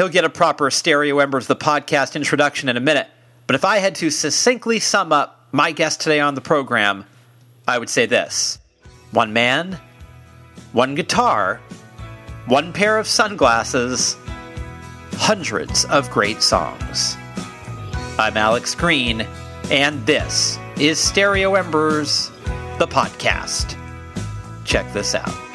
He'll get a proper Stereo Embers the podcast introduction in a minute. But if I had to succinctly sum up my guest today on the program, I would say this one man, one guitar, one pair of sunglasses, hundreds of great songs. I'm Alex Green, and this is Stereo Embers, the podcast. Check this out.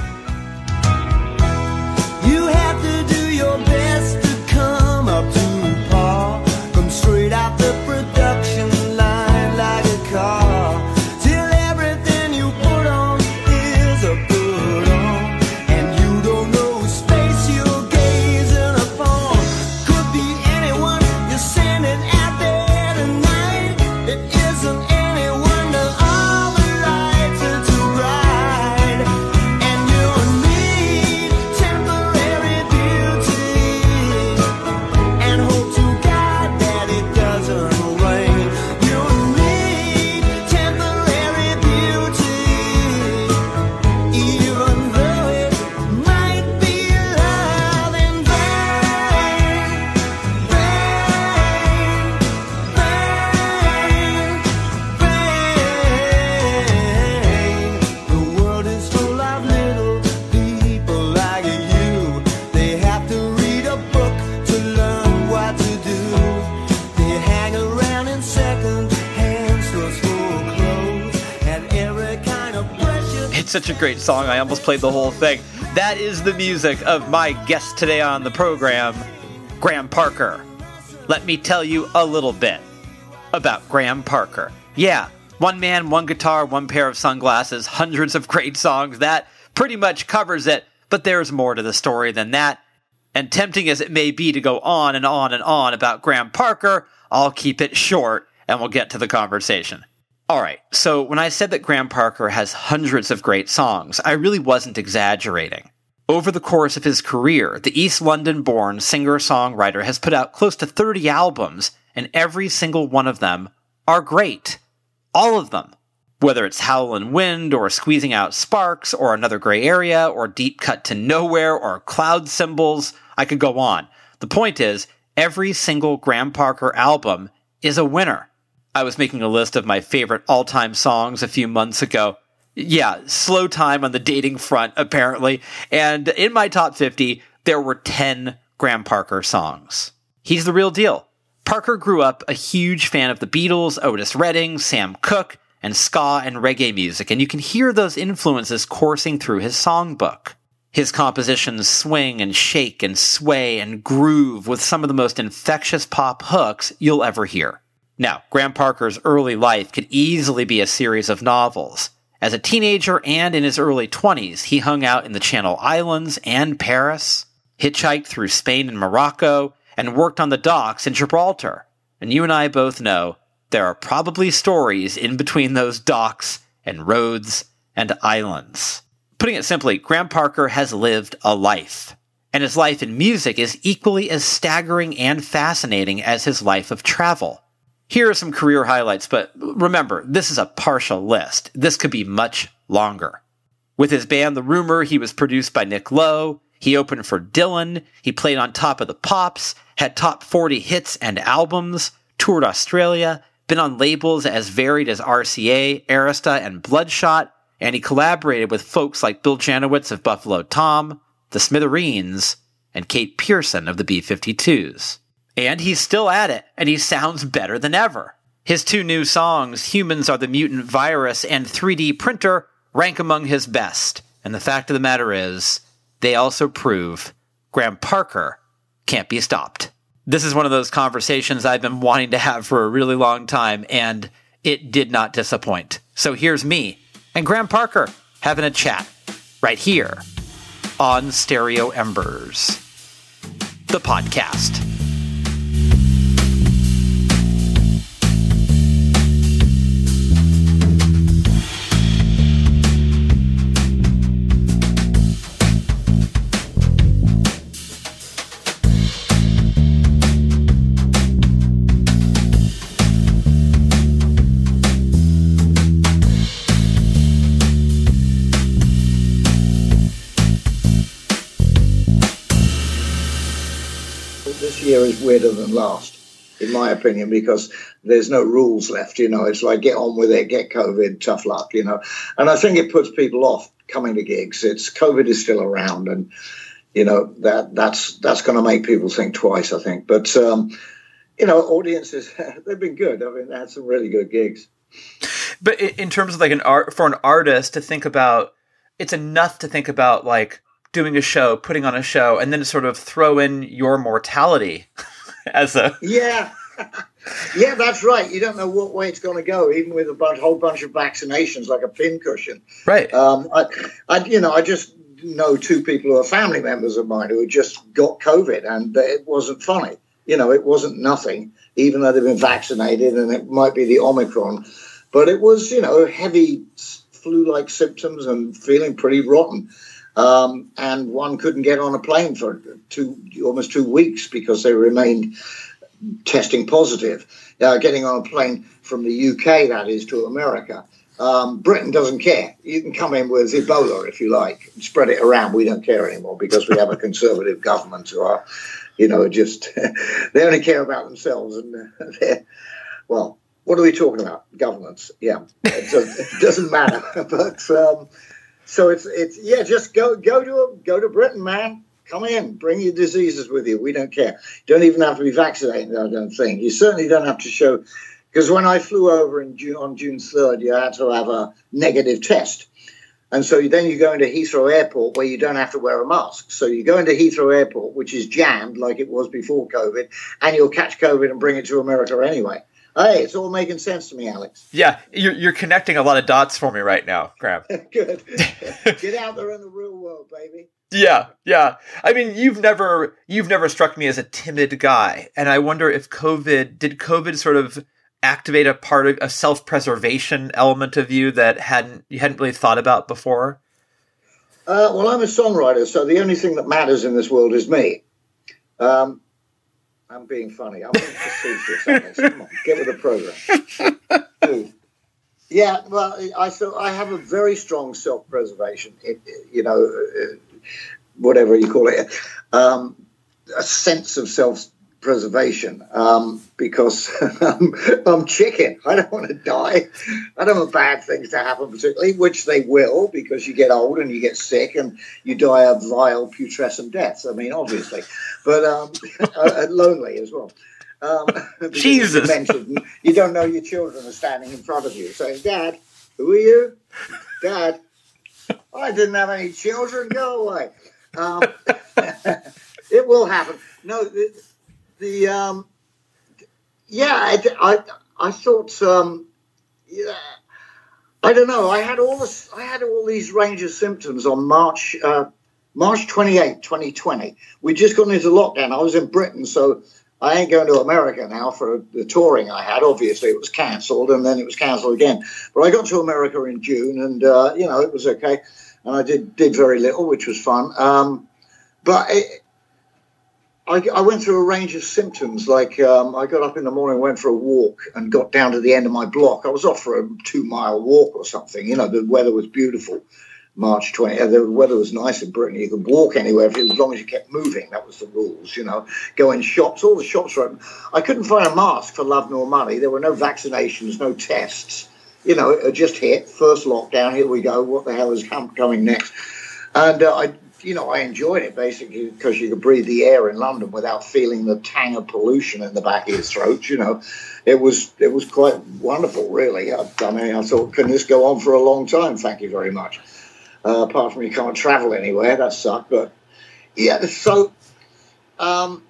Such a great song, I almost played the whole thing. That is the music of my guest today on the program, Graham Parker. Let me tell you a little bit about Graham Parker. Yeah, one man, one guitar, one pair of sunglasses, hundreds of great songs. That pretty much covers it, but there's more to the story than that. And tempting as it may be to go on and on and on about Graham Parker, I'll keep it short and we'll get to the conversation. All right, so when I said that Graham Parker has hundreds of great songs, I really wasn't exaggerating. Over the course of his career, the East London born singer songwriter has put out close to 30 albums, and every single one of them are great. All of them. Whether it's Howlin' Wind, or Squeezing Out Sparks, or Another Grey Area, or Deepcut to Nowhere, or Cloud Symbols, I could go on. The point is, every single Graham Parker album is a winner. I was making a list of my favorite all time songs a few months ago. Yeah, slow time on the dating front, apparently. And in my top 50, there were 10 Graham Parker songs. He's the real deal. Parker grew up a huge fan of the Beatles, Otis Redding, Sam Cooke, and ska and reggae music, and you can hear those influences coursing through his songbook. His compositions swing and shake and sway and groove with some of the most infectious pop hooks you'll ever hear. Now, Graham Parker's early life could easily be a series of novels. As a teenager and in his early 20s, he hung out in the Channel Islands and Paris, hitchhiked through Spain and Morocco, and worked on the docks in Gibraltar. And you and I both know there are probably stories in between those docks and roads and islands. Putting it simply, Graham Parker has lived a life. And his life in music is equally as staggering and fascinating as his life of travel. Here are some career highlights, but remember, this is a partial list. This could be much longer. With his band The Rumor, he was produced by Nick Lowe. He opened for Dylan. He played on top of the Pops, had top 40 hits and albums, toured Australia, been on labels as varied as RCA, Arista, and Bloodshot, and he collaborated with folks like Bill Janovitz of Buffalo Tom, The Smithereens, and Kate Pierson of the B 52s. And he's still at it, and he sounds better than ever. His two new songs, Humans Are the Mutant Virus and 3D Printer, rank among his best. And the fact of the matter is, they also prove Graham Parker can't be stopped. This is one of those conversations I've been wanting to have for a really long time, and it did not disappoint. So here's me and Graham Parker having a chat right here on Stereo Embers, the podcast. Weirder than last, in my opinion, because there's no rules left. You know, it's like get on with it, get COVID, tough luck. You know, and I think it puts people off coming to gigs. It's COVID is still around, and you know that that's that's going to make people think twice. I think, but um, you know, audiences they've been good. I mean, they had some really good gigs. But in terms of like an art for an artist to think about, it's enough to think about like doing a show, putting on a show, and then to sort of throw in your mortality as a yeah. yeah, that's right. You don't know what way it's going to go, even with a bunch, whole bunch of vaccinations, like a pincushion. Right. Um, I, I, you know, I just know two people who are family members of mine who had just got COVID, and it wasn't funny. You know, it wasn't nothing, even though they've been vaccinated, and it might be the Omicron, but it was, you know, heavy flu-like symptoms and feeling pretty rotten. Um, and one couldn't get on a plane for two, almost two weeks because they remained testing positive. Uh, getting on a plane from the UK, that is, to America. Um, Britain doesn't care. You can come in with Ebola if you like, and spread it around. We don't care anymore because we have a conservative government who are, you know, just they only care about themselves. And they're, well, what are we talking about? Governments? Yeah, it doesn't matter. but um, so it's it's yeah, just go go to go to Britain, man. Come in, bring your diseases with you. We don't care. You don't even have to be vaccinated. I don't think you certainly don't have to show. Because when I flew over in June, on June third, you had to have a negative test, and so then you go into Heathrow Airport where you don't have to wear a mask. So you go into Heathrow Airport, which is jammed like it was before COVID, and you'll catch COVID and bring it to America anyway. Hey, it's all making sense to me, Alex. Yeah, you're, you're connecting a lot of dots for me right now, Graham. Good. Get out there in the real world, baby. Yeah, yeah. I mean, you've never you've never struck me as a timid guy, and I wonder if COVID did COVID sort of activate a part of a self preservation element of you that hadn't you hadn't really thought about before. Uh, well, I'm a songwriter, so the only thing that matters in this world is me. Um, I'm being funny. I'm being facetious, Alex. Come on, get with the program. Yeah, well, I so I have a very strong self-preservation. You know, uh, whatever you call it, um, a sense of self-preservation um, because I'm, I'm chicken. I don't want to die. I don't want bad things to happen, particularly, which they will because you get old and you get sick and you die a vile, putrescent death. I mean, obviously, but um, uh, lonely as well. Um, Jesus. You, you don't know your children are standing in front of you saying, Dad, who are you? Dad, I didn't have any children. Go away. Um, it will happen. No, the, um, yeah, I, I, I thought, um, yeah, I don't know. I had all this, I had all these range of symptoms on March, uh, March 28, 2020. We just got into lockdown. I was in Britain, so I ain't going to America now for the touring I had. Obviously, it was cancelled, and then it was cancelled again. But I got to America in June, and uh, you know it was okay, and I did did very little, which was fun. Um, but it, I, I, went through a range of symptoms. Like um, I got up in the morning, went for a walk, and got down to the end of my block. I was off for a two mile walk or something. You know, the weather was beautiful. March 20. Uh, the weather was nice in Britain. You could walk anywhere as long as you kept moving. That was the rules, you know. Go in shops. All the shops were open. I couldn't find a mask for love nor money. There were no vaccinations, no tests. You know, it just hit. First lockdown. Here we go. What the hell is coming next? And uh, I, you know, I enjoyed it basically because you could breathe the air in London without feeling the tang of pollution in the back of your throat. You know, it was it was quite wonderful, really. I, I mean, I thought, can this go on for a long time? Thank you very much. Uh, apart from you can't travel anywhere, that sucked. But yeah, so um,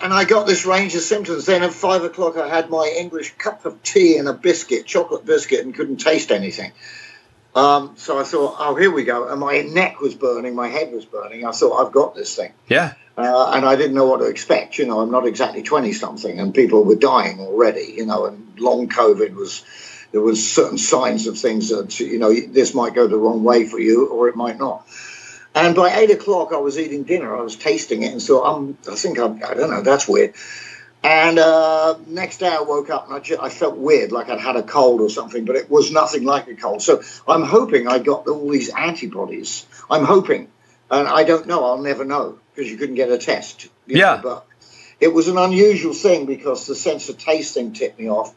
and I got this range of symptoms. Then at five o'clock, I had my English cup of tea and a biscuit, chocolate biscuit, and couldn't taste anything. Um, so I thought, oh, here we go. And my neck was burning, my head was burning. I thought, I've got this thing. Yeah. Uh, and I didn't know what to expect. You know, I'm not exactly 20 something, and people were dying already, you know, and long COVID was there was certain signs of things that you know this might go the wrong way for you or it might not. And by eight o'clock, I was eating dinner. I was tasting it, and so I'm. I think I'm, I don't know. That's weird. And uh, next day, I woke up and I, just, I felt weird, like I'd had a cold or something, but it was nothing like a cold. So I'm hoping I got all these antibodies. I'm hoping And I don't know. I'll never know because you couldn't get a test. Yeah. know, but it was an unusual thing because the sense of taste thing tipped me off.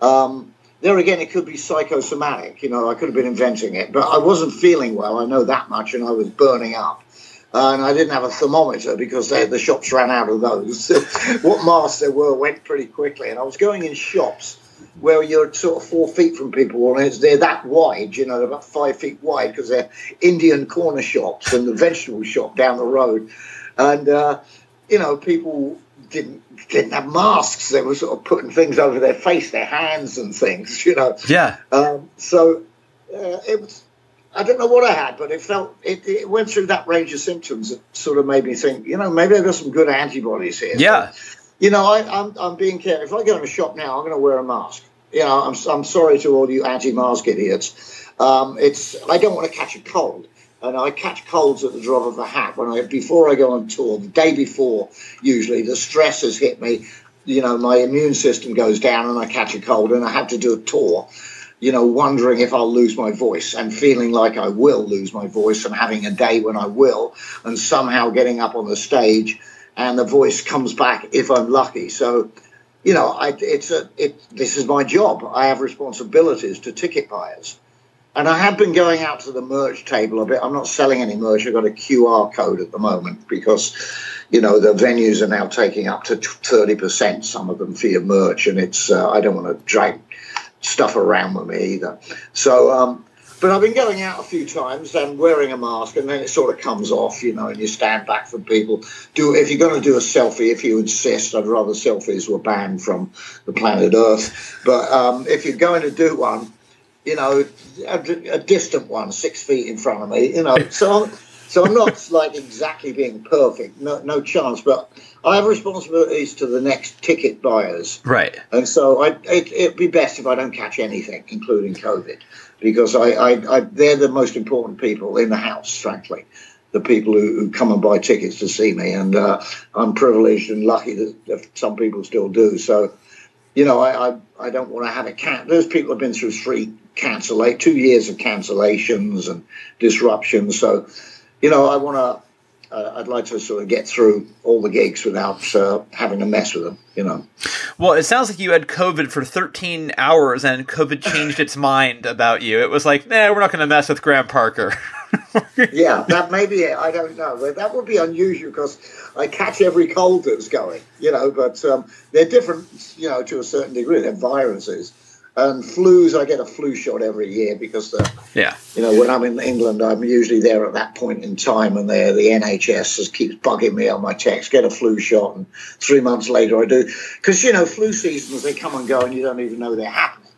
Um, there again, it could be psychosomatic. You know, I could have been inventing it, but I wasn't feeling well. I know that much, and I was burning up. And I didn't have a thermometer because they, the shops ran out of those. what masks there were went pretty quickly, and I was going in shops where you're sort of four feet from people, and it's, they're that wide, you know, about five feet wide because they're Indian corner shops and the vegetable shop down the road, and uh, you know, people didn't didn't have masks. They were sort of putting things over their face, their hands, and things, you know. Yeah. Um, so uh, it was. I don't know what I had, but it felt it, it went through that range of symptoms that sort of made me think, you know, maybe I've got some good antibodies here. Yeah. You know, I, I'm I'm being careful. If I go in a shop now, I'm going to wear a mask. You know, I'm I'm sorry to all you anti-mask idiots. Um, it's I don't want to catch a cold, and I catch colds at the drop of a hat. When I before I go on tour, the day before, usually the stress has hit me. You know, my immune system goes down, and I catch a cold, and I have to do a tour. You know, wondering if I'll lose my voice and feeling like I will lose my voice, and having a day when I will, and somehow getting up on the stage and the voice comes back if I'm lucky. So, you know, I, it's a, it, this is my job. I have responsibilities to ticket buyers. And I have been going out to the merch table a bit. I'm not selling any merch. I've got a QR code at the moment because, you know, the venues are now taking up to 30%, some of them for your merch. And it's, uh, I don't want to drag stuff around with me either. So, um, but I've been going out a few times and wearing a mask, and then it sort of comes off, you know, and you stand back from people. Do if you're going to do a selfie, if you insist, I'd rather selfies were banned from the planet Earth. But um, if you're going to do one, you know, a, a distant one, six feet in front of me, you know, so so I'm not like exactly being perfect, no, no chance. But I have responsibilities to the next ticket buyers. Right. And so I, it, it'd be best if I don't catch anything, including COVID, because I, I, I they're the most important people in the house, frankly. The people who, who come and buy tickets to see me, and uh, I'm privileged and lucky that, some people still do. So, you know, I, I, I don't want to have a can. Those people have been through three cancellate, two years of cancellations and disruptions. So, you know, I want to. Uh, I'd like to sort of get through all the gigs without uh, having to mess with them. You know. Well, it sounds like you had COVID for 13 hours and COVID changed its mind about you. It was like, nah, we're not going to mess with Graham Parker. yeah, that may be it. I don't know. That would be unusual because I catch every cold that's going, you know, but um, they're different, you know, to a certain degree. They're viruses. And flus, I get a flu shot every year because the, yeah. you know, when I'm in England, I'm usually there at that point in time, and the the NHS just keeps bugging me on my text. Get a flu shot, and three months later I do, because you know, flu seasons they come and go, and you don't even know they're happening.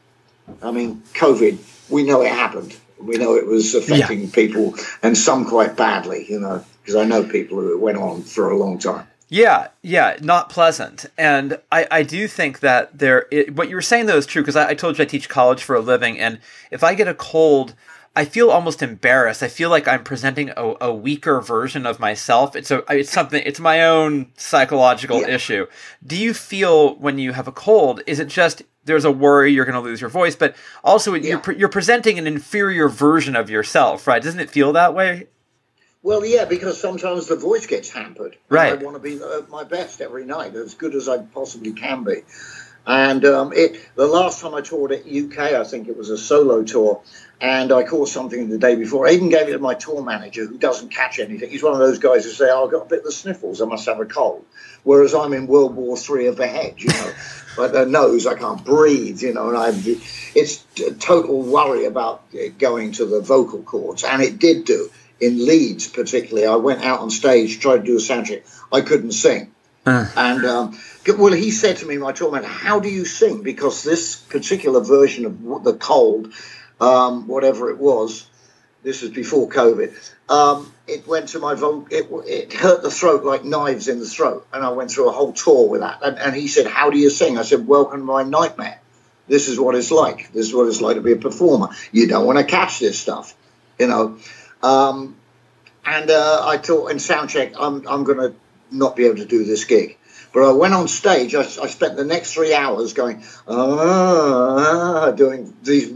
I mean, COVID, we know it happened. We know it was affecting people, and some quite badly. You know, because I know people who it went on for a long time. Yeah, yeah, not pleasant. And I, I do think that there, it, what you were saying though is true because I, I told you I teach college for a living, and if I get a cold, I feel almost embarrassed. I feel like I'm presenting a, a weaker version of myself. It's a, it's something, it's my own psychological Yeah. issue. Do you feel when you have a cold? Is it just there's a worry you're going to lose your voice, but also you're, pre- you're presenting an inferior version of yourself, right? Doesn't it feel that way? Well, yeah, because sometimes the voice gets hampered. Right. I want to be at my best every night, as good as I possibly can be. And um, it the last time I toured at UK, I think it was a solo tour, and I caught something the day before. I even gave it to my tour manager, who doesn't catch anything. He's one of those guys who say, oh, "I've got a bit of the sniffles. I must have a cold." Whereas I'm in World War Three of the head, you know, like the nose, I can't breathe, you know, and I, it's a total worry about going to the vocal cords, and it did do in Leeds, particularly. I went out on stage, tried to do a sound check. I couldn't sing. And um, well, he said to me, my tour manager, "How do you sing?" Because this particular version of the cold, um, whatever it was, this was before COVID. Um, it went to my vocal. It, it hurt the throat like knives in the throat, and I went through a whole tour with that. And, and he said, "How do you sing?" I said, "Welcome to my nightmare. This is what it's like. This is what it's like to be a performer. You don't want to catch this stuff, you know." Um, and uh, I thought in soundcheck, I'm I'm going to not be able to do this gig. But I went on stage. I, I spent the next three hours going, ah, doing these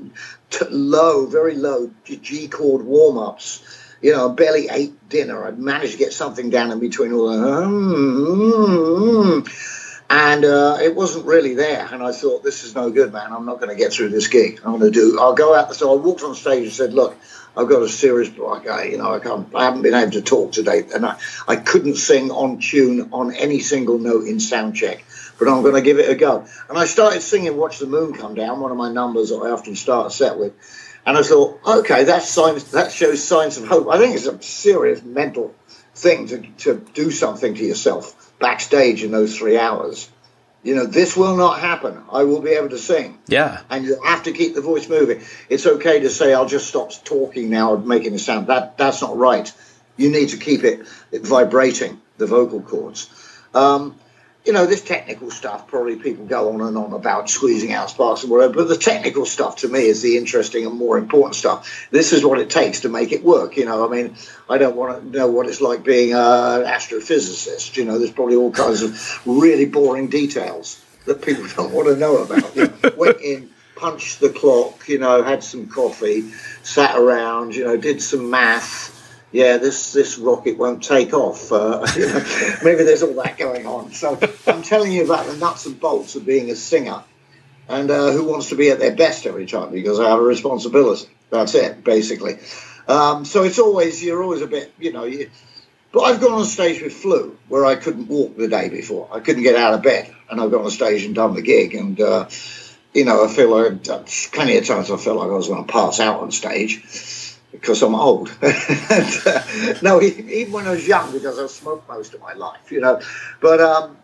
t- low, very low G- chord warm ups. You know, I barely ate dinner. I managed to get something down in between all the. "Mm-hmm." and uh, it wasn't really there. And I thought, this is no good, man. I'm not going to get through this gig. I'm going to do. I'll go out. So I walked on stage and said, look, I've got a serious block. I, you know, I can't. I haven't been able to talk today, and I, I couldn't sing on tune on any single note in sound check. But I'm going to give it a go. And I started singing "Watch the Moon Come Down," one of my numbers that I often start a set with. And I thought, okay, that signs that shows signs of hope. I think it's a serious mental thing to, to do something to yourself backstage in those three hours. You know, this will not happen. I will be able to sing. Yeah. And you have to keep the voice moving. It's okay to say, I'll just stop talking now and making a sound. That That's not right. You need to keep it, it vibrating, the vocal cords. Um, you know, this technical stuff, probably people go on and on about squeezing out sparks and whatever, but the technical stuff to me is the interesting and more important stuff. This is what it takes to make it work. You know, I mean, I don't want to know what it's like being an astrophysicist. You know, there's probably all kinds of really boring details that people don't want to know about. You know, went in, punched the clock, you know, had some coffee, sat around, you know, did some math yeah, this this rocket won't take off. Uh, maybe there's all that going on. So I'm telling you about the nuts and bolts of being a singer, and uh, who wants to be at their best every time because I have a responsibility. That's it, basically. Um, so it's always you're always a bit, you know. You, but I've gone on stage with flu where I couldn't walk the day before. I couldn't get out of bed, and I've gone on stage and done the gig. And uh, you know, I feel like uh, plenty of times I felt like I was going to pass out on stage because I'm old. and, uh, no, even when I was young, because I smoked most of my life, you know. But um,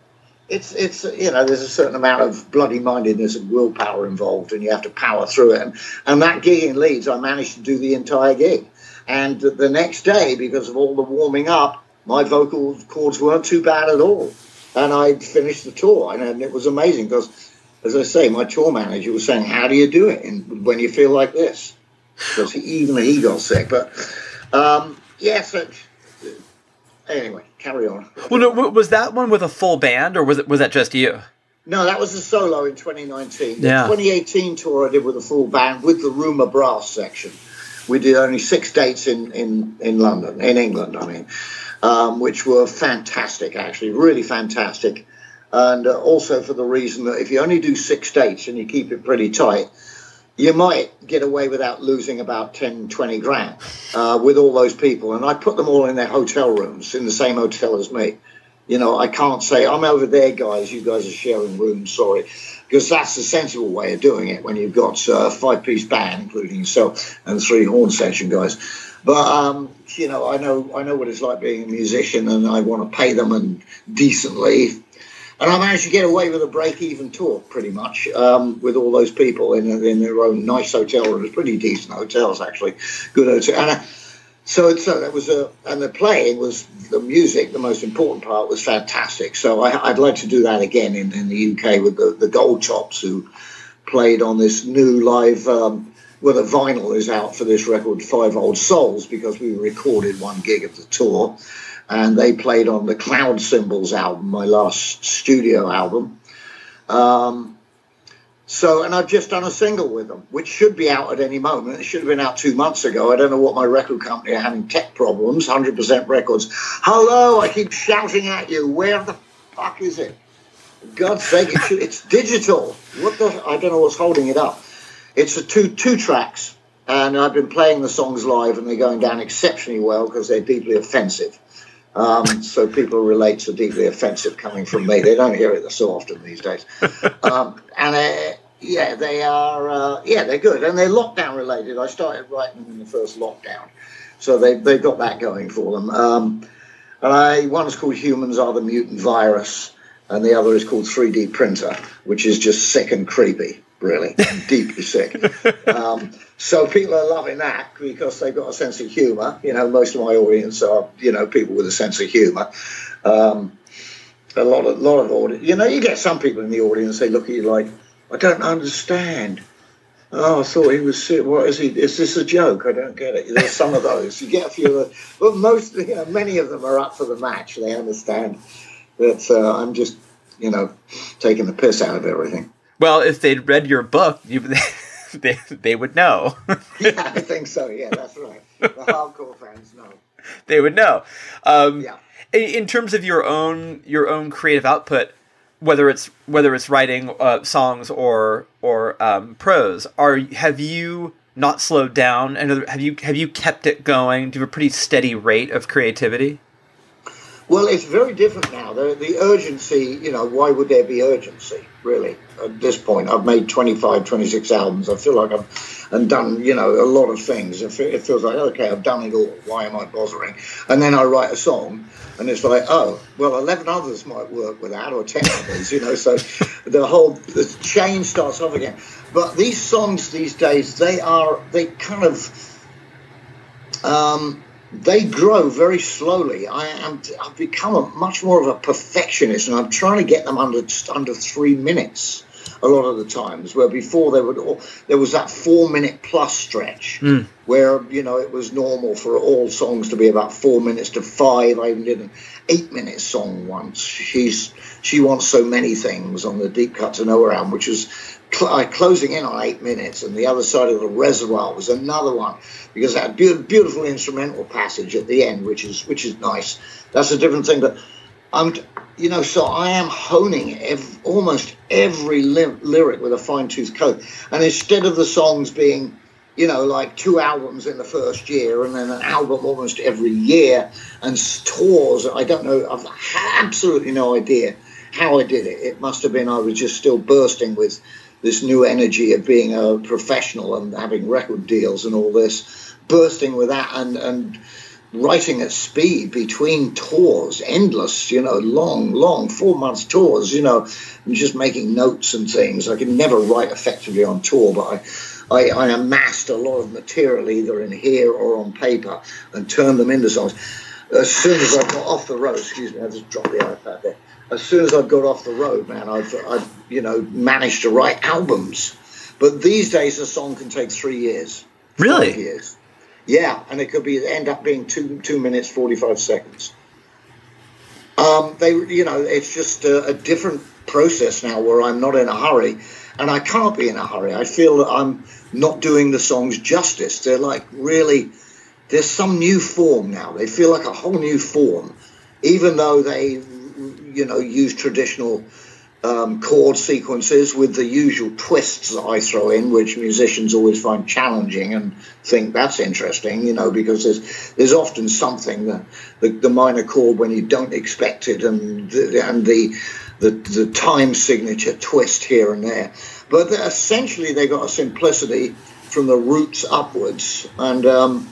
it's it's you know, there's a certain amount of bloody mindedness and willpower involved, and you have to power through it. And, and that gig in Leeds, I managed to do the entire gig. And the next day, because of all the warming up, my vocal cords weren't too bad at all. And I finished the tour, and, and it was amazing because, as I say, my tour manager was saying, "How do you do it in, when you feel like this?" Because even he got sick. But um, yes, yeah, so, anyway, carry on. Well, no, was that one with a full band, or was it was that just you? No, that was a solo in 2019. The Yeah. 2018 tour I did with a full band with the Rumour Brass section. We did only six dates in, in, in London, in England, I mean, um, which were fantastic, actually, really fantastic. And uh, also for the reason that if you only do six dates and you keep it pretty tight, you might get away without losing about 10, 20 grand uh, with all those people. And I put them all in their hotel rooms in the same hotel as me. You know, I can't say, I'm over there, guys, you guys are sharing rooms, sorry. Because that's the sensible way of doing it when you've got uh, a five piece band, including yourself, and three horn section guys. But, um, you know, I know I know what it's like being a musician and I want to pay them and decently and I managed to get away with a break-even tour, pretty much, um, with all those people in, in their own nice hotel rooms, pretty decent hotels actually, good hotel. And uh, so, so that was a, and the playing was the music. The most important part was fantastic. So I, I'd like to do that again in, in the UK with the, the Gold Tops who played on this new live. Um, well, the vinyl is out for this record, Five Old Souls, because we recorded one gig of the tour and they played on the Cloud Symbols album, my last studio album. Um, so, and I've just done a single with them, which should be out at any moment. It should have been out two months ago. I don't know what my record company are having tech problems. 100% Records. Hello, I keep shouting at you. Where the fuck is it? God's sake, it should, it's digital. What the? I don't know what's holding it up. It's a two two tracks, and I've been playing the songs live, and they're going down exceptionally well because they're deeply offensive. Um, so people relate to deeply offensive coming from me. They don't hear it so often these days. Um, and uh, yeah, they are. Uh, yeah, they're good, and they're lockdown related. I started writing them in the first lockdown, so they they got that going for them. Um, and I one's called Humans Are the Mutant Virus, and the other is called 3D Printer, which is just sick and creepy, really, deeply sick. Um, so people are loving that because they've got a sense of humour. You know, most of my audience are you know people with a sense of humour. Um, a lot of lot of audience. You know, you get some people in the audience. They look at you like, I don't understand. Oh, I thought he was. What is he? Is this a joke? I don't get it. There's some of those. You get a few of, them. but most, you know, many of them are up for the match. They understand that uh, I'm just, you know, taking the piss out of everything. Well, if they'd read your book, you, they, they would know. yeah, I think so. Yeah, that's right. The hardcore fans know. they would know. Um, Yeah. in, in terms of your own your own creative output, whether it's whether it's writing uh, songs or or um, prose, are have you not slowed down? And have you have you kept it going? Do you have a pretty steady rate of creativity? Well, it's very different now. The, the urgency, you know, why would there be urgency, really, at this point? I've made 25, 26 albums. I feel like I've and done, you know, a lot of things. It, feels like, okay, I've done it all. Why am I bothering? And then I write a song, and it's like, oh, well, 11 others might work with that, or 10 others, you know, so the whole the chain starts off again. But these songs these days, they are, they kind of, um, they grow very slowly. I am I've become a, much more of a perfectionist, and I'm trying to get them under just under three minutes. A lot of the times, where before they would, all, there was that four minute plus stretch hmm. where you know it was normal for all songs to be about four minutes to five. I even did an eight minute song once. She's she wants so many things on the Deepcut to Nowhere album, which was cl- closing in on eight minutes, and the other side of the reservoir was another one because that be- beautiful instrumental passage at the end, which is which is nice. That's a different thing, but I'm, you know, so I am honing ev- almost every ly- lyric with a fine tooth comb, and instead of the songs being you know, like two albums in the first year and then an album almost every year and tours. I don't know, I've absolutely no idea how I did it. It must have been I was just still bursting with this new energy of being a professional and having record deals and all this, bursting with that and, and writing at speed between tours, endless, you know, long, long four months tours, you know, and just making notes and things. I could never write effectively on tour, but I, I, I amassed a lot of material either in here or on paper and turned them into songs. As soon as I got off the road, excuse me, I just dropped the iPad there. As soon as I got off the road, man, I've, I've you know managed to write albums. But these days, a song can take three years. Really? Years. Yeah, and it could be end up being two two minutes forty five seconds. Um, they, you know, it's just a, a different process now where I'm not in a hurry, and I can't be in a hurry. I feel that I'm not doing the songs justice. They're like really, there's some new form now. They feel like a whole new form, even though they, you know, use traditional um, chord sequences with the usual twists that I throw in, which musicians always find challenging and think that's interesting, you know, because there's there's often something that the, the minor chord when you don't expect it, and the, and the, the the time signature twist here and there. But essentially, they got a simplicity from the roots upwards, and um,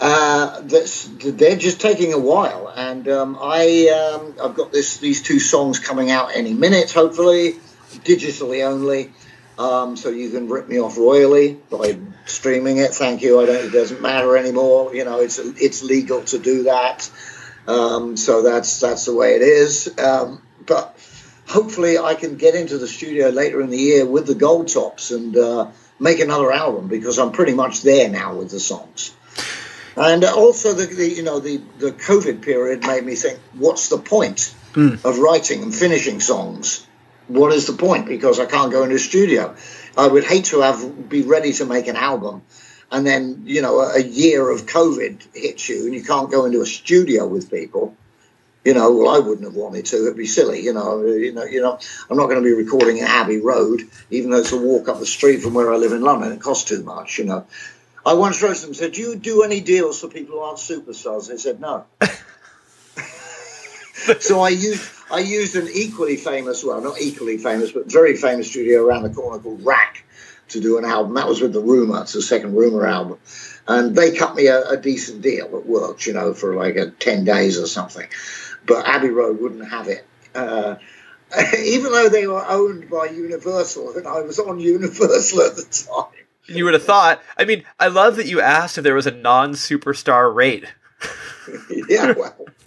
uh, they're just taking a while, and um, I um, I've got this these two songs coming out any minute, hopefully, digitally only, um, so you can rip me off royally by streaming it. Thank you. I don't. It doesn't matter anymore. You know, it's it's legal to do that, um, so that's that's the way it is. Um, but hopefully, I can get into the studio later in the year with the Gold Tops and uh, make another album because I'm pretty much there now with the songs. And also, the, the you know the the COVID period made me think, what's the point hmm. of writing and finishing songs? What is the point? Because I can't go into a studio. I would hate to have be ready to make an album, and then you know a, a year of COVID hits you, and you can't go into a studio with people. You know, well, I wouldn't have wanted to. It'd be silly. You know, you know, you know. I'm not going to be recording in Abbey Road, even though it's a walk up the street from where I live in London. It costs too much. You know. I once wrote to them and said, Do you do any deals for people who aren't superstars? They said, No. so I used I used an equally famous, well, not equally famous, but very famous studio around the corner called RAK to do an album. That was with the Rumor, it's the second Rumor album. And they cut me a, a decent deal that worked, you know, for like a 10 days or something. But Abbey Road wouldn't have it. Uh, even though they were owned by Universal, and I was on Universal at the time. You would have thought. I mean, I love that you asked if there was a non-superstar rate. yeah,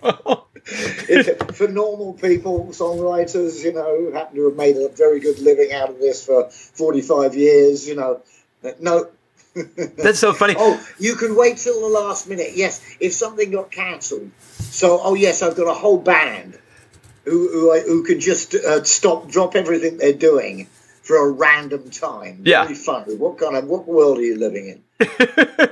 well, if, for normal people, songwriters, you know, who happen to have made a very good living out of this for 45 years, you know, no. That's so funny. Oh, you can wait till the last minute. Yes, if something got cancelled. So, oh yes, I've got a whole band who who, who can just uh, stop, drop everything they're doing for a random time. Yeah. Very funny. What kind of what world are you living in?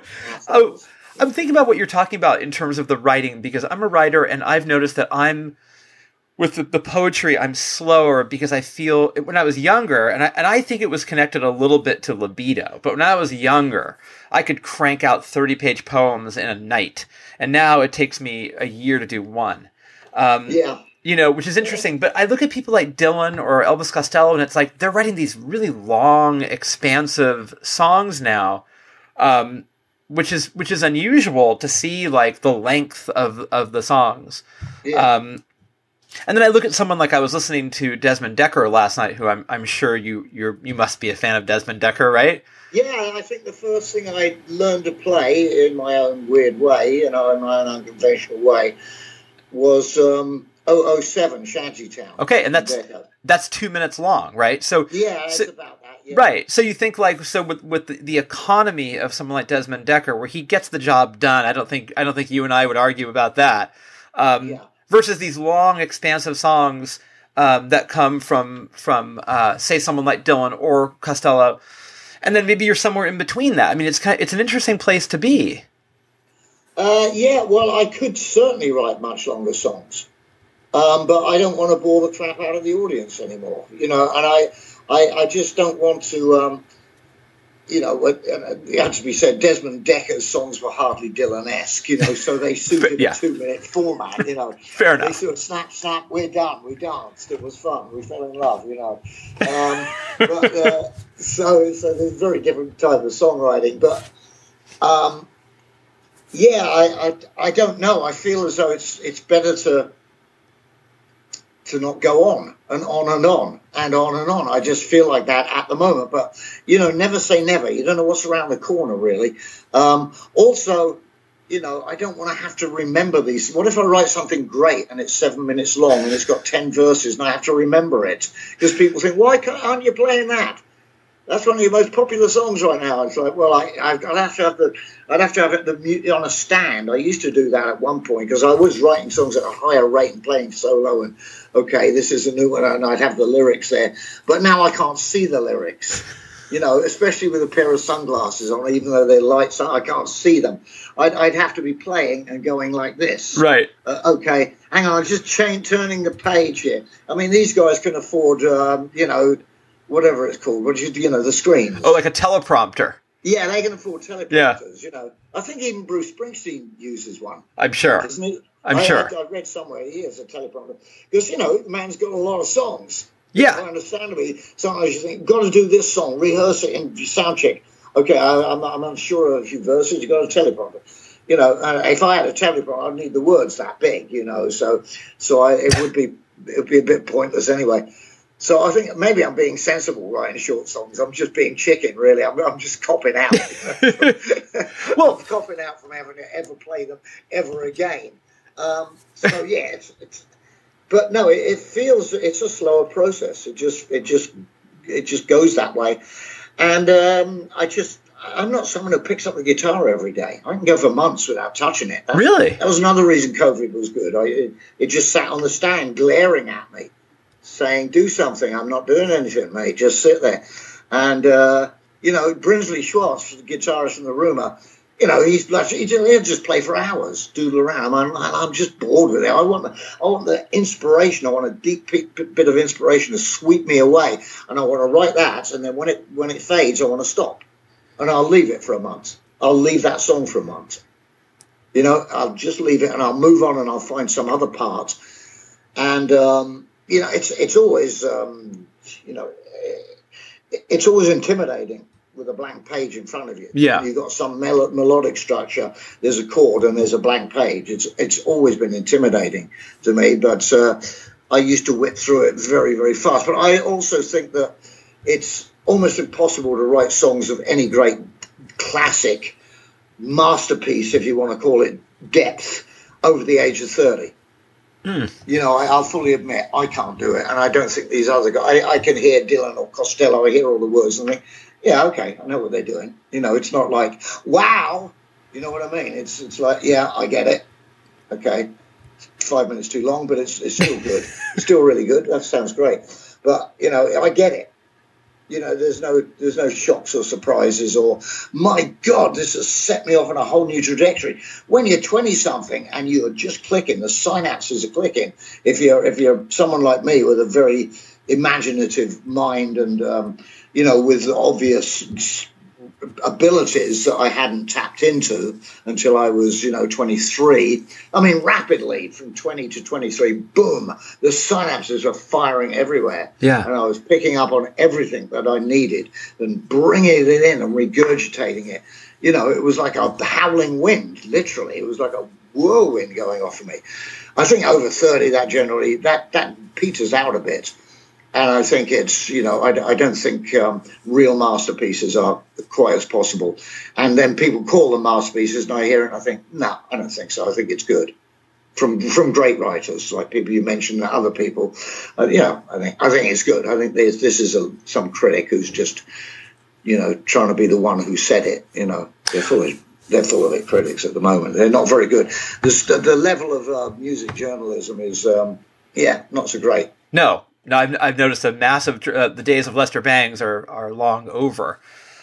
Oh, I'm thinking about what you're talking about in terms of the writing because I'm a writer and I've noticed that I'm with the, the poetry I'm slower because I feel when I was younger and I and I think it was connected a little bit to libido. But when I was younger, I could crank out 30 page poems in a night, and now it takes me a year to do one. Um, yeah. You know, which is interesting. But I look at people like Dylan or Elvis Costello, and it's like they're writing these really long, expansive songs now, um, which is which is unusual to see like the length of of the songs. Yeah. Um, and then I look at someone like I was listening to Desmond Dekker last night, who I'm I'm sure you you you must be a fan of Desmond Dekker, right? Yeah, I think the first thing I learned to play in my own weird way, you know, in my own unconventional way, was um, 007 Shantytown. Okay, and that's that's two minutes long, right? So Yeah, it's So- about that. Yeah. Right. So you think like so with with the, the economy of someone like Desmond Dekker, where he gets the job done. I don't think I don't think you and I would argue about that. Um, Yeah. Versus these long, expansive songs um, that come from from uh, say someone like Dylan or Costello, and then maybe you're somewhere in between that. I mean, it's kind of, it's an interesting place to be. Uh, yeah, well, I could certainly write much longer songs, um, but I don't want to bore the crap out of the audience anymore. You know, and I, I, I just don't want to. Um, you know, what- uh, it had to be said. Desmond Dekker's songs were hardly Dylan-esque, you know, so they suited Yeah. a two-minute format. You know, Fair enough. they sort of snap, snap. We're done. We danced. It was fun. We fell in love. You know, um, but uh, so so there's a very different type of songwriting, but. Um, yeah, I, I, I don't know. I feel as though it's it's better to to not go on and on and on and on and on. I just feel like that at the moment. But you know, never say never. You don't know what's around the corner, really. Um, also, you know, I don't want to have to remember these. What if I write something great and it's seven minutes long and it's got ten verses and I have to remember it because people think, why can't, aren't you playing that? That's one of your most popular songs right now. It's like, well, I, I'd I'd have to have the, I'd have to have it the on a stand. I used to do that at one point because I was writing songs at a higher rate and playing solo. And okay, this is a new one, and I'd have the lyrics there. But now I can't see the lyrics. You know, especially with a pair of sunglasses on, even though they're lights, I can't see them. I'd, I'd have to be playing and going like this. Right. Uh, okay, hang on, I'm just chain turning the page here. I mean, these guys can afford, um, you know, whatever it's called, what you, you know, the screen. Oh, like a teleprompter. Yeah, they can afford teleprompters. Yeah. You know, I think even Bruce Springsteen uses one, I'm sure. doesn't he? I'm I, sure. I, I read somewhere he has a teleprompter because you know, the man's got a lot of songs. Yeah. I understandably, sometimes you think, got to do this song, rehearse it in sound check. Okay, I, I'm, I'm unsure of a few verses. You got a teleprompter. You know, uh, if I had a teleprompter, I'd need the words that big. You know, so so I, it would be it would be a bit pointless anyway. So I think maybe I'm being sensible writing short songs. I'm just being chicken, really. I'm, I'm just copping out. Well- I'm copping out from having to ever play them ever again. Um, so yeah, it's, it's but no, it, it feels it's a slower process. It just it just it just goes that way, and um, I just I'm not someone who picks up the guitar every day. I can go for months without touching it. That- Really? that was another reason COVID was good. I, it, it just sat on the stand glaring at me, saying, "Do something." I'm not doing anything, mate. Just sit there. And uh, you know, Brinsley Schwarz, the guitarist in the Rumor, you know, he's he'll just play for hours, doodle around. I'm, I'm just bored with it. I want the, I want the inspiration. I want a deep bit of inspiration to sweep me away, and I want to write that. And then when it when it fades, I want to stop, and I'll leave it for a month. I'll leave that song for a month. You know, I'll just leave it and I'll move on and I'll find some other part. And um, you know, it's it's always um, you know, it's always intimidating with a blank page in front of you. Yeah. you've got some mel- melodic structure. There's a chord and there's a blank page. It's it's always been intimidating to me, but uh, I used to whip through it very very fast. But I also think that it's almost impossible to write songs of any great classic masterpiece, if you want to call it depth, over the age of 30. You know, I, I'll fully admit I can't do it, and I don't think these other guys. I, I can hear Dylan or Costello, I hear all the words and think, yeah, okay, I know what they're doing. You know, it's not like, wow, you know what I mean? It's it's like, yeah, I get it. Okay, five minutes too long, but it's, it's still good. it's still really good. That sounds great. But, you know, I get it. You know, there's no there's no shocks or surprises or my God, this has set me off on a whole new trajectory. When you're 20 something and you're just clicking, the synapses are clicking. If you're if you're someone like me with a very imaginative mind and um, you know with obvious abilities that I hadn't tapped into until I was, you know, 23. I mean, rapidly from 20 to 23, boom, the synapses are firing everywhere. Yeah. And I was picking up on everything that I needed and bringing it in and regurgitating it. You know, it was like a howling wind, literally. It was like a whirlwind going off of me. I think over 30, that generally, that, that peters out a bit and I think it's you know I, I don't think um, real masterpieces are quite as possible. And then people call them masterpieces, and I hear it, and I think no, I don't think so. I think it's good from from great writers like people you mentioned, other people. Uh, yeah, I think I think it's good. I think this this is a, some critic who's just you know trying to be the one who said it. You know, they're full of they're full of it critics at the moment. They're not very good. The, the level of uh, music journalism is um, yeah not so great. No, no, I've, I've noticed a massive. Uh, the days of Lester Bangs are are long over.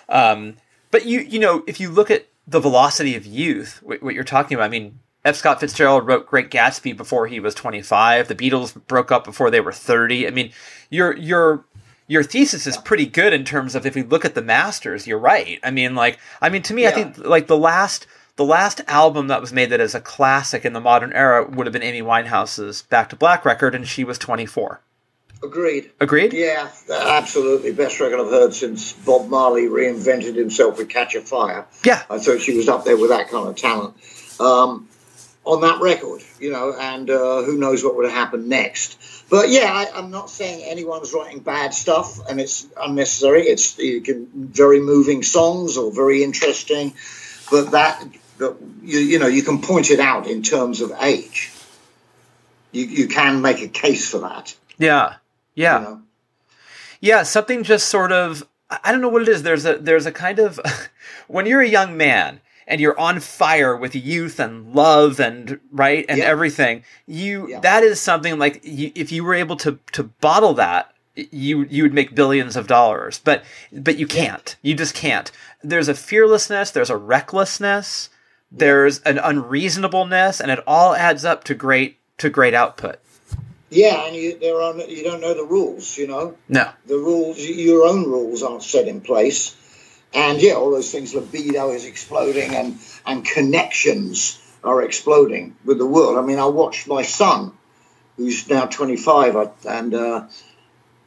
Um, but you you know if you look at the velocity of youth, what, what, you're talking about, I mean, F. Scott Fitzgerald wrote Great Gatsby before he was 25. The Beatles broke up before they were 30. I mean, your your your thesis is pretty good in terms of if we look at the masters, you're right. I mean, like, I mean, to me, yeah. I think like the last the last album that was made that is a classic in the modern era would have been Amy Winehouse's Back to Black record, and she was 24. Agreed. Agreed? Yeah, absolutely. Best record I've heard since Bob Marley reinvented himself with Catch a Fire. Yeah. I thought she was up there with that kind of talent um, on that record, you know, and uh, who knows what would have happened next. But yeah, I, am not saying anyone's writing bad stuff and it's unnecessary. It's you can, very moving songs or very interesting, but that, that you, you know, you can point it out in terms of age. You, you can make a case for that. Yeah. Yeah. You know? Yeah, something just sort of I don't know what it is. There's a there's a kind of when you're a young man and you're on fire with youth and love and right and yeah. everything, you yeah. that is something like you, if you were able to to bottle that, you you would make billions of dollars. But but you can't. You just can't. There's a fearlessness. There's a recklessness. There's an unreasonableness, and it all adds up to great to great output. Yeah, and you there are you don't know the rules. You know, no, the rules, your own rules aren't set in place, and yeah, all those things. Libido is exploding, and and connections are exploding with the world. I mean, I watched my son, who's now 25, and uh,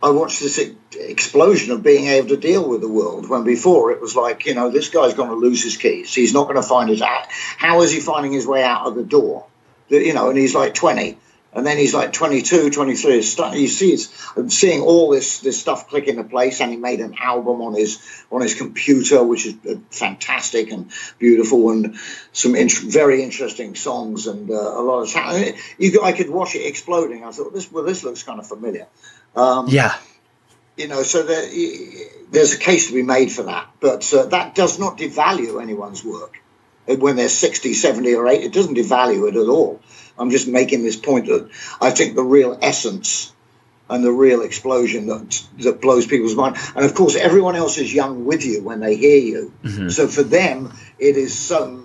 I watched this explosion of being able to deal with the world when before it was like, you know, this guy's going to lose his keys. He's not going to find his out. How is he finding his way out of the door? You know, and he's like 20 and then he's like 22, 23. You see, I'm seeing all this this stuff click into place, and he made an album on his on his computer, which is uh, fantastic and beautiful, and some int- very interesting songs, and uh, a lot of. You, I could watch it exploding. I thought this well, this looks kind of familiar. Um, yeah. You know, so there, there's a case to be made for that, but uh, that does not devalue anyone's work when they're 60, 70, or 80. It doesn't devalue it at all. I'm just making this point that I think the real essence and the real explosion that that blows people's mind. And of course, everyone else is young with you when they hear you. Mm-hmm. So for them, it is so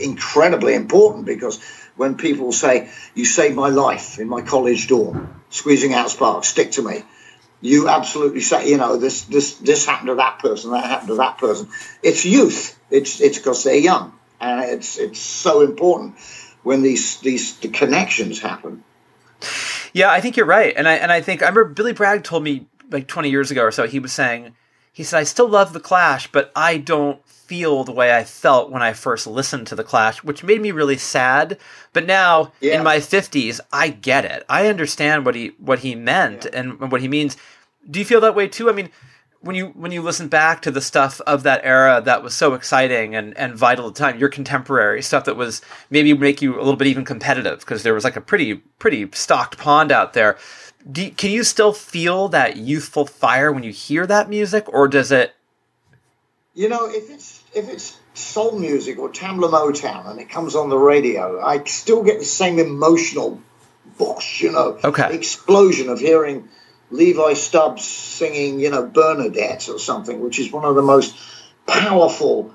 incredibly important because when people say, "You saved my life in my college dorm, squeezing out sparks, stick to me." You absolutely say, you know, this this this happened to that person, that happened to that person. It's youth. It's it's because they're young, and it's it's so important when these these the connections happen. Yeah, I think you're right, and I and I think I remember Billy Bragg told me like 20 years ago or so. He was saying, he said, "I still love the Clash, but I don't feel the way I felt when I first listened to the Clash, which made me really sad. But now yeah. in my 50s, I get it. I understand what he what he meant yeah. and what he means. Do you feel that way too? I mean, when you when you listen back to the stuff of that era that was so exciting and, and vital at the time, your contemporary stuff that was maybe make you a little bit even competitive because there was like a pretty pretty stocked pond out there. Do, can you still feel that youthful fire when you hear that music, or does it? You know, if it's if it's soul music or Tamla Motown and it comes on the radio, I still get the same emotional bosh, you know, okay. explosion of hearing Levi Stubbs singing, you know, Bernadette or something, which is one of the most powerful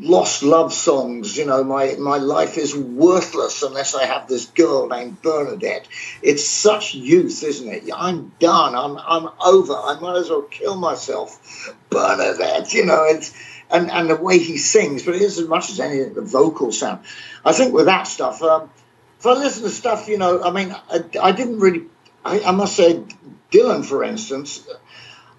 lost love songs. You know, my my life is worthless unless I have this girl named Bernadette. It's such youth, isn't it? I'm done. I'm I'm over. I might as well kill myself. Bernadette, you know, it's and and the way he sings, but it is as much as anything the vocal sound. I think with that stuff. Um, if I listen to stuff, you know, I mean, I, I didn't really. I, I must say, Dylan, for instance,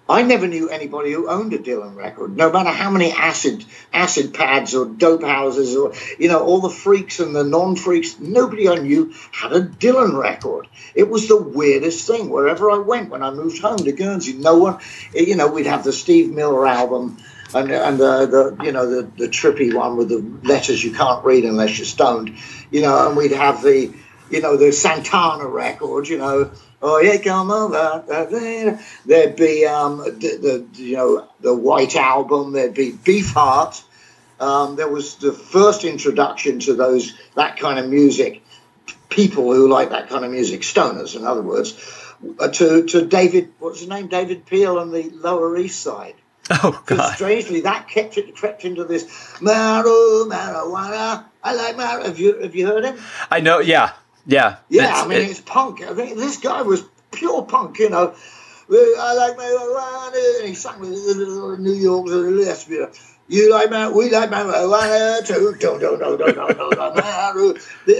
I never knew anybody who owned a Dylan record, no matter how many acid acid pads or dope houses or you know all the freaks and the non-freaks. Nobody I knew had a Dylan record. It was the weirdest thing. Wherever I went, when I moved home to Guernsey, no one, eh, you know, we'd have the Steve Miller album and and the, the you know the the trippy one with the letters you can't read unless you're stoned, you know, and we'd have the you know the Santana record, you know. Oh yeah, come over. There'd be um, the, the you know the White Album. There'd be Beefheart. Um, there was the first introduction to those that kind of music. People who like that kind of music, stoners, in other words, uh, to to David. What's his name? David Peel on the Lower East Side. Oh God! Strangely, that kept it crept into this maru marijuana. I like mar. Have you have you heard him? I know. Yeah, yeah, yeah. I mean, it, it's punk. I think this guy was pure punk. You know, I like marijuana. And he sang with New York lesbian. You like man, we like marijuana too.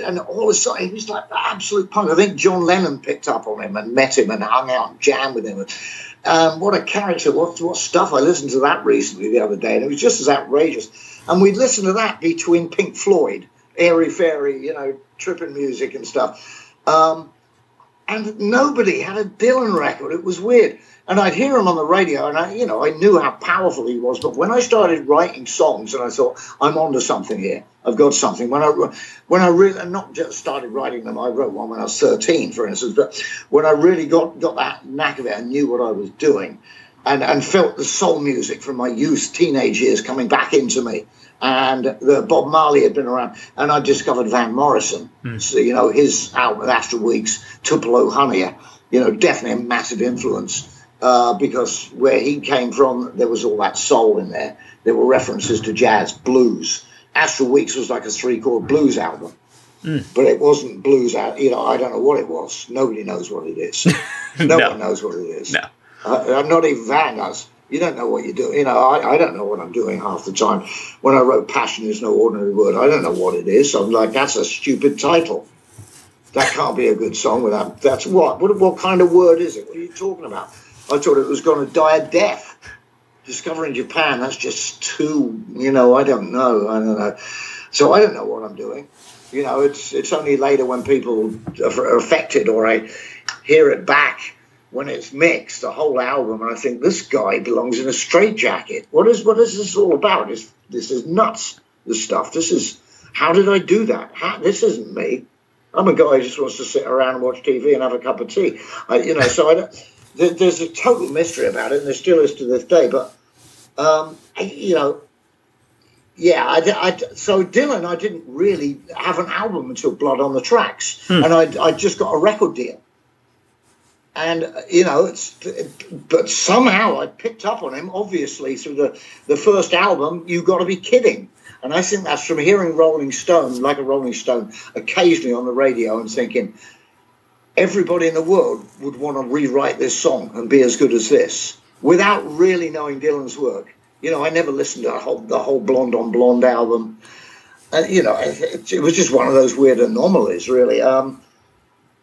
And all of a sudden, he was like the absolute punk. I think John Lennon picked up on him and met him and hung out and jammed with him. Um, what a character! What what stuff! I listened to that recently the other day, and it was just as outrageous. And we'd listen to that between Pink Floyd, airy fairy, you know, tripping music and stuff. Um, and nobody had a Dylan record. It was weird and I'd hear him on the radio, and I, you know, I knew how powerful he was. But when I started writing songs, and I thought, I'm onto something here. I've got something. When I, when I really, not just started writing them, I wrote one when I was 13, for instance. But when I really got got that knack of it, I knew what I was doing, and and felt the soul music from my youth, teenage years coming back into me. And the Bob Marley had been around, and I discovered Van Morrison. Mm. So you know, his album Astral Weeks, Tupelo Honey, you know, definitely a massive influence uh, because where he came from, there was all that soul in there. There were references to jazz, blues. Astral Weeks was like a three chord blues album. Mm. But it wasn't blues out. You know, I don't know what it was. Nobody knows what it is. no, no, one knows what it is. No. Uh, not even Van does. You don't know what you're doing. You know, I, I don't know what I'm doing half the time. When I wrote Passion is no ordinary word, I don't know what it is. I'm like, that's a stupid title. That can't be a good song without. That's what? What, what kind of word is it? What are you talking about? I thought it was going to die a death. Discovering Japan, that's just too, you know, I don't know. I don't know. So I don't know what I'm doing. You know, it's it's only later when people are affected or I hear it back when it's mixed, the whole album, and I think this guy belongs in a straitjacket. What is what is this all about? This this is nuts. This stuff. This is how did I do that? How, this isn't me. I'm a guy who just wants to sit around and watch TV and have a cup of tea. I, you know, so I don't there's a total mystery about it, and there still is to this day. But um, you know, yeah, I, I, so Dylan, I didn't really have an album until Blood on the Tracks, hmm. and I, I just got a record deal. And you know, it's but somehow I picked up on him, obviously through the the first album. You got to be kidding! And I think that's from hearing Rolling Stone, like a Rolling Stone, occasionally on the radio, and thinking, everybody in the world would want to rewrite this song and be as good as this without really knowing Dylan's work. You know, I never listened to the whole, the whole Blonde on Blonde album. You know, it, it, was just one of those weird anomalies, really. Um,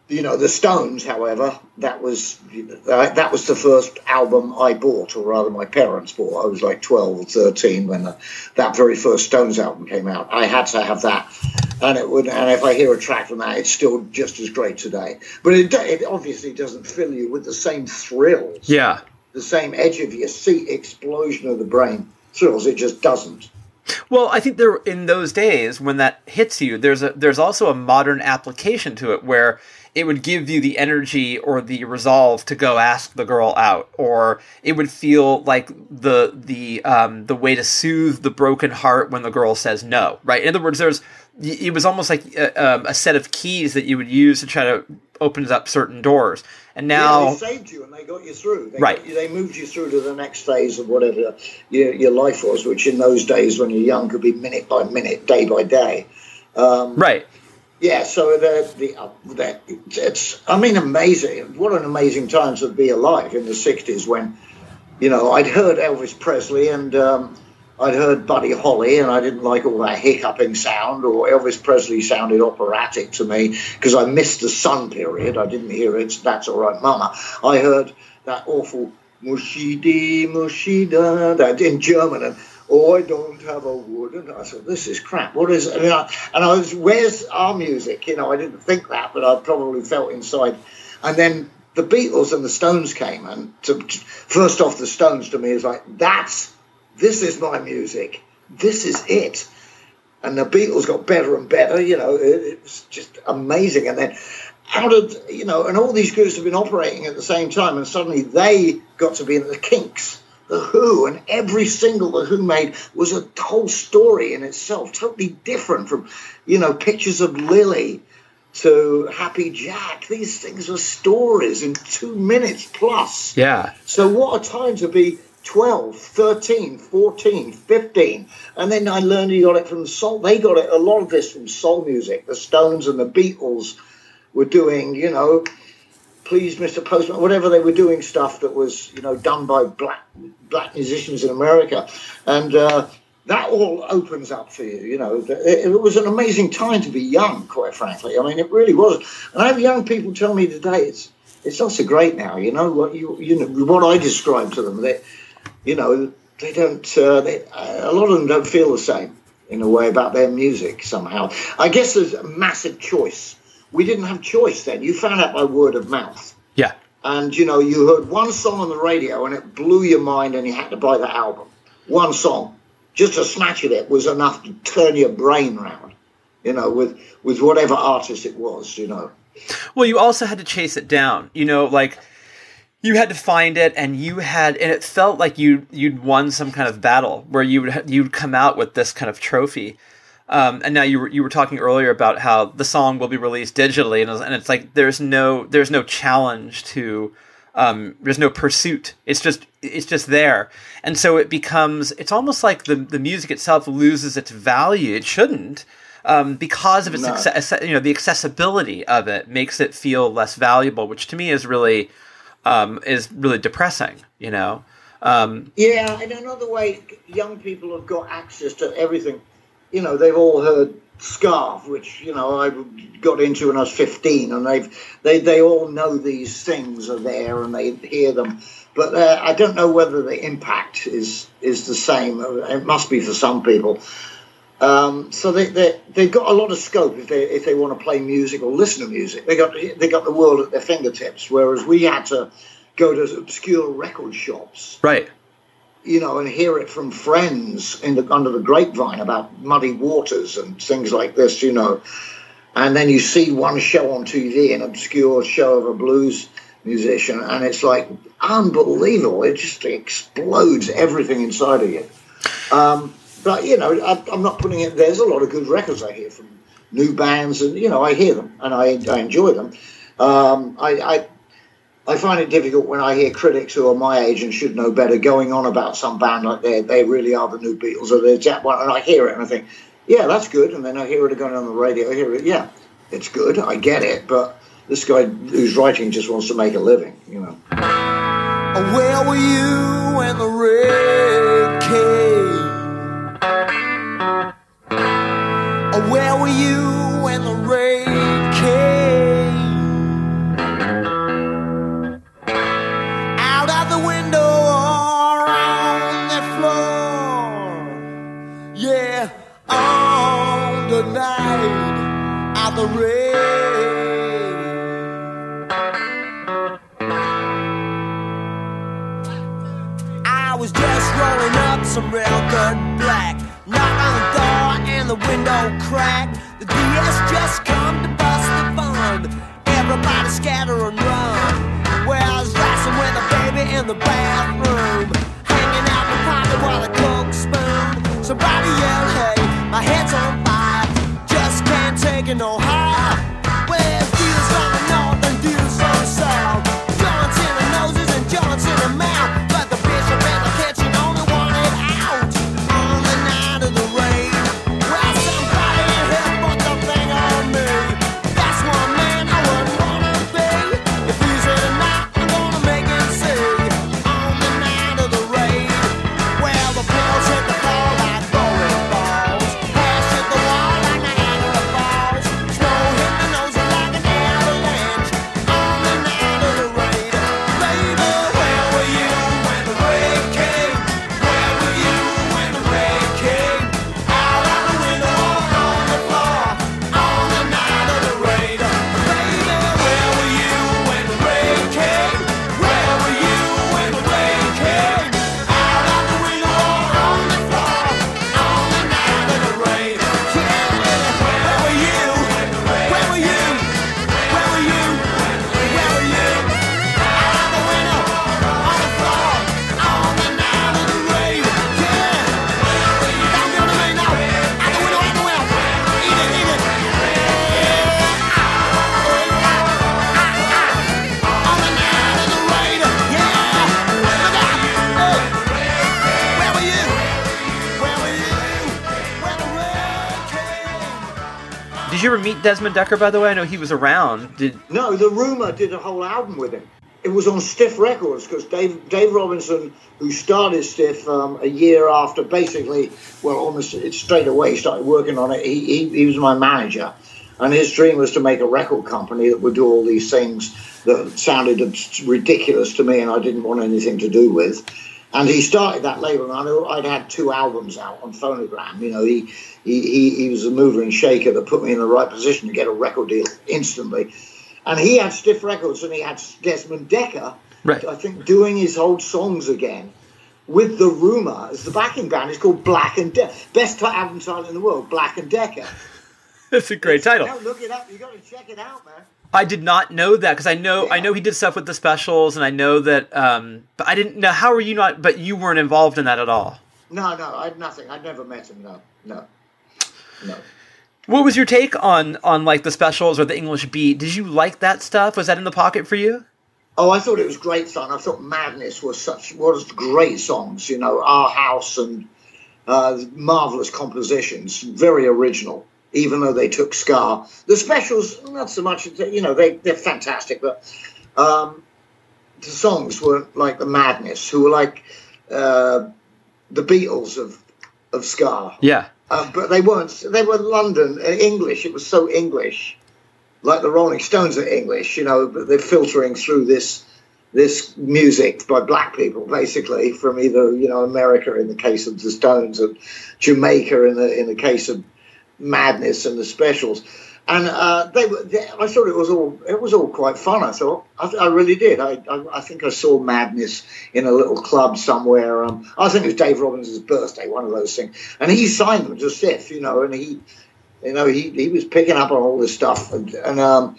you know, the Stones, however, that was uh, that was the first album I bought, or rather, my parents bought. I was like twelve or thirteen when the, that very first Stones album came out. I had to have that, and it would. And if I hear a track from that, it's still just as great today. But it, it obviously doesn't fill you with the same thrills. Yeah, the same edge of your seat explosion of the brain thrills. It just doesn't. Well, I think there in those days when that hits you, there's a there's also a modern application to it where it would give you the energy or the resolve to go ask the girl out, or it would feel like the the um, the way to soothe the broken heart when the girl says no. Right. In other words, there's it was almost like a, uh, um, a set of keys that you would use to try to open up certain doors. And Yeah, now, they saved you and they got you through. They Right. you- they moved you through to the next phase of whatever your, your life was, which in those days when you're young could be minute by minute, day by day. Um, right, Yeah, so the the, uh, the it's I mean amazing. What an amazing time to be alive in the '60s when, you know, I'd heard Elvis Presley and um, I'd heard Buddy Holly, and I didn't like all that hiccuping sound. Or Elvis Presley sounded operatic to me because I missed the Sun period. I didn't hear it. That's all right, Mama. I heard that awful Mushidi Mushida that in German and. Oh, I don't have a wood. And I said, this is crap. What is it? And I, and I was, where's our music? You know, I didn't think that, but I probably felt inside. And then the Beatles and the Stones came. And to, to- first off, the Stones to me is like, that's, this is my music. This is it. And the Beatles got better and better. You know, it, it was just amazing. And then how did, you know, and all these groups have been operating at the same time. And suddenly they got to be in the Kinks. The Who and every single The Who made was a whole story in itself, totally different from, you know, pictures of Lily to Happy Jack. These things are stories in two minutes plus. yeah, So what a time to be 12, 13, 14, 15. And then I learned you got it from soul. They got it, a lot of this from soul music. The Stones and the Beatles were doing, you know, please, Mr. Postman, whatever they were doing stuff that was, you know, done by black black musicians in America. And uh, that all opens up for you, you know. It, it was an amazing time to be young, quite frankly. I mean, it really was. And I have young people tell me today it's it's not so great now, you know, what you you know what I describe to them. They, you know, they don't. Uh, they, a lot of them don't feel the same in a way about their music somehow. I guess there's a massive choice. We didn't have choice then. You found out by word of mouth yeah, and you know you heard one song on the radio and it blew your mind and you had to buy the album one song just a snatch of it was enough to turn your brain round you know with with whatever artist it was you know Well, you also had to chase it down. You know, like you had to find it, and you had, and it felt like you you'd won some kind of battle where you would you'd come out with this kind of trophy. Um, and now you were you were talking earlier about how the song will be released digitally, and, it's- and it's like there's no there's no challenge to um, there's no pursuit. It's just it's just there, and so it becomes it's almost like the the music itself loses its value. It shouldn't um, because of its No. you know the accessibility of it makes it feel less valuable, which to me is really um, is really depressing. You know, um, yeah in another way young people have got access to everything you know they've all heard ska which you know i got into when i was 15 and they've they, they all know these things are there and they hear them but uh, i don't know whether the impact is is the same it must be for some people um, so they, they they've got a lot of scope if they if they want to play music or listen to music. They got they got the world at their fingertips. Whereas we had to go to obscure record shops, right? You know, and hear it from friends in the under the grapevine about muddy waters and things like this, you know. And then you see one show on TV, an obscure show of a blues musician, and it's like unbelievable. It just explodes everything inside of you. Um, but you know, I, I'm not putting it. There's a lot of good records I hear from new bands, and you know, I hear them and I, I enjoy them. Um, I, I I find it difficult when I hear critics who are my age and should know better going on about some band like they they really are the new Beatles or they're one, and I hear it and I think, yeah, that's good, and then I hear it going on the radio. I hear it, yeah, it's good, I get it, but this guy who's writing just wants to make a living, you know. Where were you when the rain came? Where were you when the rain the rain. I was just rolling up some real good black. Knock on the door and the window cracked. The DS just come to bust the fun. Everybody scatter and run. Where I was wrestling with a baby in the bathroom. Hanging out the pocket while I cook spoon. Somebody yelled, hey, my head's on fire. Just can't take it no Desmond Dekker? By the way, I know he was around. Did No, the Rumor did a whole album with him. It was on Stiff Records because Dave Dave Robinson, who started Stiff um, a year after, basically, well, almost straight away started working on it. He, he he was my manager, and his dream was to make a record company that would do all these things that sounded ridiculous to me, and I didn't want anything to do with. And he started that label, and I know I'd had two albums out on Phonogram. You know, he, he, he, was a mover and shaker that put me in the right position to get a record deal instantly. And he had Stiff Records, and he had Desmond Dekker, Right. I think, doing his old songs again with the Rumor as the backing band. It's called Black and Dekker. Best album title in the world, Black and Dekker. that's a great title. Now look it up. You got to check it out, man. I did not know that because I know I know he did stuff with the specials, and I know that. Um, but I didn't know how were you not? But you weren't involved in that at all. No, no, I had nothing. I'd never met him. No, no, no. What was your take on on like the specials or the English beat? Did you like that stuff? Was that in the pocket for you? Oh, I thought it was great fun. I thought Madness was such was great songs. You know, Our House and uh, marvelous compositions, very original. Even though they took ska, the specials not so much. You know, they they're fantastic, but um, the songs were like the Madness, who were like uh, the Beatles of of ska. Yeah. Uh, but they weren't. They were London uh, English. It was so English, like the Rolling Stones are English. You know, but they're filtering through this this music by black people, basically from either you know America in the case of the Stones and Jamaica in the in the case of Madness and the Specials. And uh, they. They, I thought it was all. It was all quite fun. I thought. I, I really did. I, I. I think I saw Madness in a little club somewhere. Um, I think it was Dave Robbins' birthday, one of those things. And he signed them to Stiff, you know, and he, you know, he, he was picking up on all this stuff, and, and um,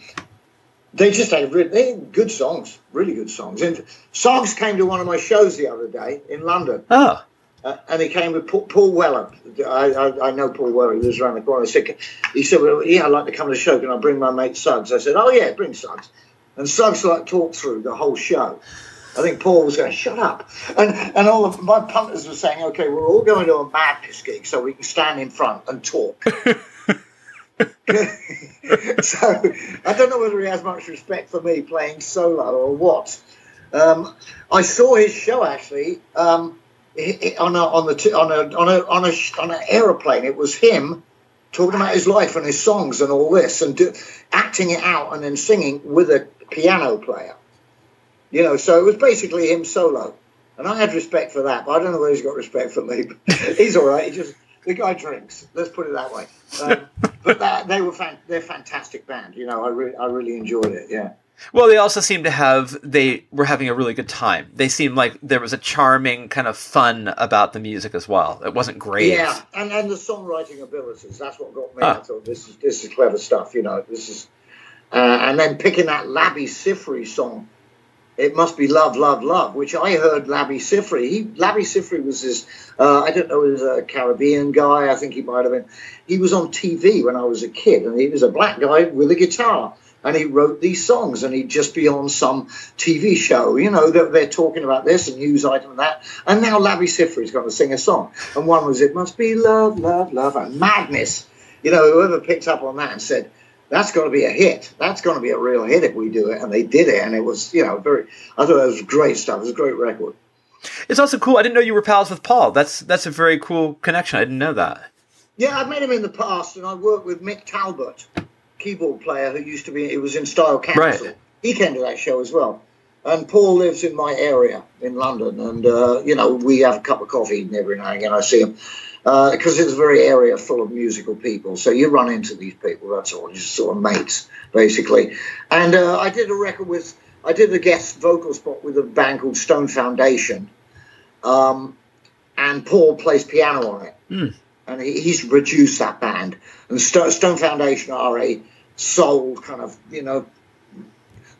they just had really, they had good songs, really good songs. And Suggs came to one of my shows the other day in London. Oh. Uh, and he came with Paul, Paul Weller. I, I, I know Paul Weller. He lives around the corner. He said, he said, well, yeah, I'd like to come to the show. Can I bring my mate Suggs? I said, oh, yeah, bring Suggs. And Suggs like talked through the whole show. I think Paul was going, shut up. And and all of my punters were saying, okay, we're all going to a madness gig so we can stand in front and talk. so I don't know whether he has much respect for me playing solo or what. Um, I saw his show actually um, on a on the on a on a on a on an aeroplane. It was him talking about his life and his songs and all this, and do, acting it out and then singing with a piano player. You know, so it was basically him solo, and I had respect for that. But I don't know whether he's got respect for me. He's all right. He just the guy drinks. Let's put it that way. Um, but that, they were fan, they're fantastic band. You know, I really I really enjoyed it. Yeah. Well, they also seem to have they were having a really good time. They seemed like there was a charming kind of fun about the music as well. It wasn't great. Yeah, and, and the songwriting abilities, that's what got me. Ah. I thought this is this is clever stuff, you know. This is uh, and then picking that Labi Siffre song, It Must Be Love, Love, Love, which I heard Labi Siffre. He Labi Siffre was this uh, I don't know, he was a Caribbean guy, I think he might have been. He was on TV when I was a kid, and he was a black guy with a guitar. And he wrote these songs, and he'd just be on some TV show. You know, they're, they're talking about this and news item and that. And now Labi Siffre's going to sing a song. And one was, It Must Be Love, Love, Love, and Madness. You know, whoever picked up on that and said, that's going to be a hit. That's going to be a real hit if we do it. And they did it. And it was, you know, very, I thought it was great stuff. It was a great record. It's also cool. I didn't know you were pals with Paul. That's that's a very cool connection. I didn't know that. Yeah, I've met him in the past, and I worked with Mick Talbot, keyboard player who used to be, he was in Style Council. Right. He came to that show as well. And Paul lives in my area in London, and, uh, you know, we have a cup of coffee every now and again. I see him. Because it's a very area full of musical people. So you run into these people, that's all. You're just sort of mates, basically. And uh, I did a record with, I did a guest vocal spot with a band called Stone Foundation. Um, and Paul plays piano on it and he, he's reduced that band. And Sto- Stone Foundation are a soul kind of, you know,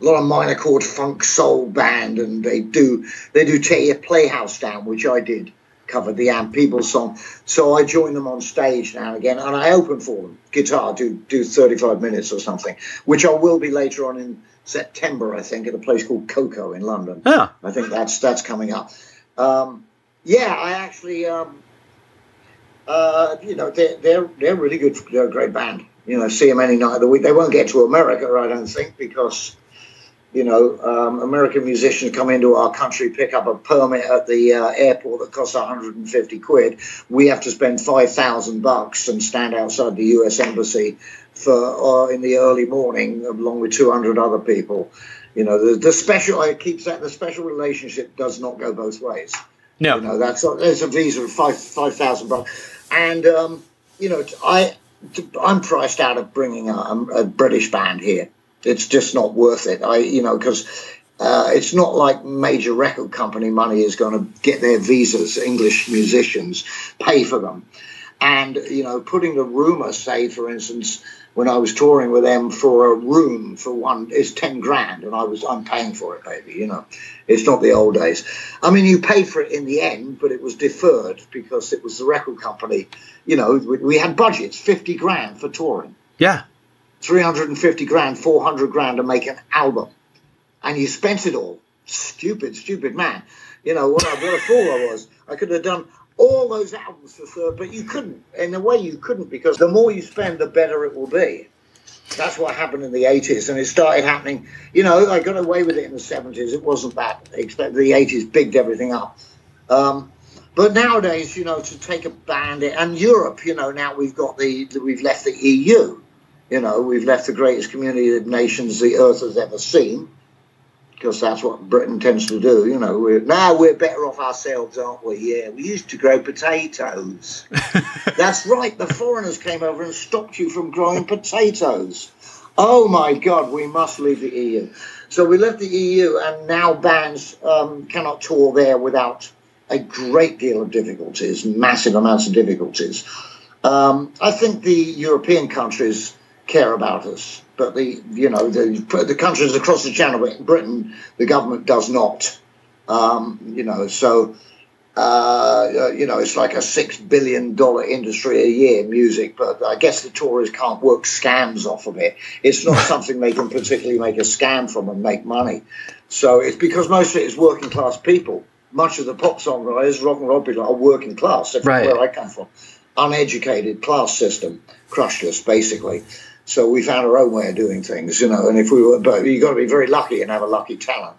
a lot of minor chord funk soul band, and they do they do tear your playhouse down, which I did cover the Ann Peebles song. So I join them on stage now and again, and I open for them guitar, do do 35 minutes or something, which I will be later on in September, I think, at a place called Coco in London. Oh, I think that's that's coming up. Um, yeah, I actually, um, uh, you know, they're they're they're really good. They're a great band. You know, see them any night of the week. They won't get to America, I don't think, because you know, um, American musicians come into our country, pick up a permit at the uh, airport that costs 150 quid. We have to spend 5,000 bucks and stand outside the U.S. embassy for uh, in the early morning, along with 200 other people. You know, the, the special. I keep saying the special relationship does not go both ways. No. You know, that's there's a visa of five five thousand bucks, and um, you know, I I'm priced out of bringing a, a British band here it's just not worth it. I, you know, because uh, it's not like major record company money is going to get their visas. English musicians pay for them, and you know, putting the rumor, say for instance, when I was touring with them for a room for one is ten grand, and I was I'm paying for it, baby. You know, it's not the old days. I mean, you paid for it in the end, but it was deferred because it was the record company. You know, we, we had budgets, fifty grand for touring. Yeah. 350 grand, 400 grand to make an album. And you spent it all. Stupid, stupid man. You know, what, what a fool I was. I could have done all those albums for third, but you couldn't. In a way, you couldn't because the more you spend, the better it will be. That's what happened in the 80s, and it started happening. You know, I got away with it in the 70s. It wasn't that. Except the 80s bigged everything up. Um, but nowadays, you know, to take a band and Europe, you know, now we've got the we've left the EU. You know, we've left the greatest community of nations the earth has ever seen, because that's what Britain tends to do. You know, we're, now we're better off ourselves, aren't we? Yeah, we used to grow potatoes. that's right. The foreigners came over and stopped you from growing potatoes. Oh my God, we must leave the EU. So we left the EU, and now bands um, cannot tour there without a great deal of difficulties, massive amounts of difficulties. Um, I think the European countries care about us. But the you know the the countries across the channel, Britain, the government does not. Um, you know, so uh, you know it's like a six billion dollar industry a year, music. But I guess the Tories can't work scams off of it. It's not something they can particularly make a scam from and make money. So it's because most of it is working class people. Much of the pop songwriters, rock and roll people are working class. That's Right. where I come from. Uneducated class system crushed us basically. So we found our own way of doing things, you know. And if we were, but you got to be very lucky and have a lucky talent.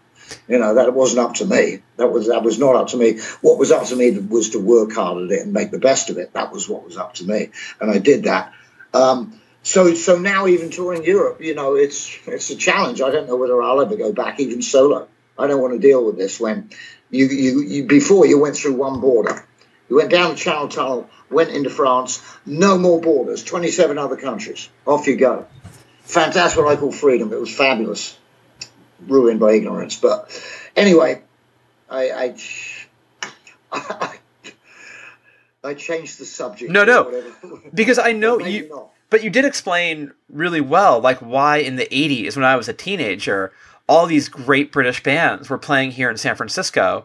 You know, that wasn't up to me. That was that was not up to me. What was up to me was to work hard at it and make the best of it. That was what was up to me, and I did that. Um, so so now even touring Europe, you know, it's it's a challenge. I don't know whether I'll ever go back even solo. I don't want to deal with this when you you, you before you went through one border. You went down the Channel Tunnel, went into France, no more borders, 27 other countries. Off you go. Fantastic, what I call freedom. It was fabulous. Ruined by ignorance. But anyway, I, I, I, changed the subject. No, no. Because I know you, not. but you did explain really well, like why in the '80s, when I was a teenager, all these great British bands were playing here in San Francisco,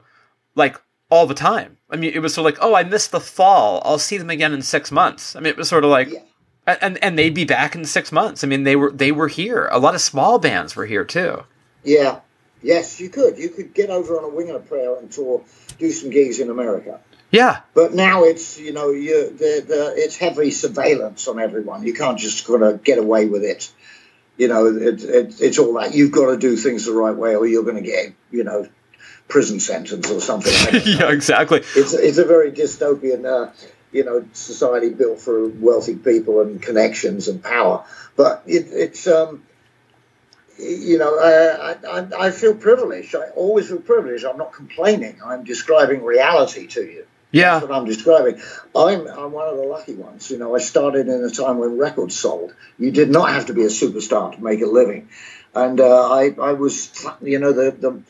like all the time. I mean, it was sort of like, oh, I missed the fall. I'll see them again in six months. I mean, it was sort of like, Yeah. and and they'd be back in six months. I mean, they were they were here. A lot of small bands were here too. Yeah. Yes, you could. You could get over on a wing and a prayer and tour, do some gigs in America. Yeah, But now it's you know you the, the it's heavy surveillance on everyone. You can't just kind of get away with it. You know it, it, it's all that you've got to do things the right way, or you're going to get you know prison sentence or something. Don't yeah, exactly. it's it's a very dystopian uh, you know society built for wealthy people and connections and power. But it, it's um you know I, I I feel privileged. I always feel privileged. I'm not complaining. I'm describing reality to you. Yeah, That's what I'm describing. I'm, I'm one of the lucky ones. You know, I started in a time when records sold. You did not have to be a superstar to make a living. And uh, I, I was, you know, the, the,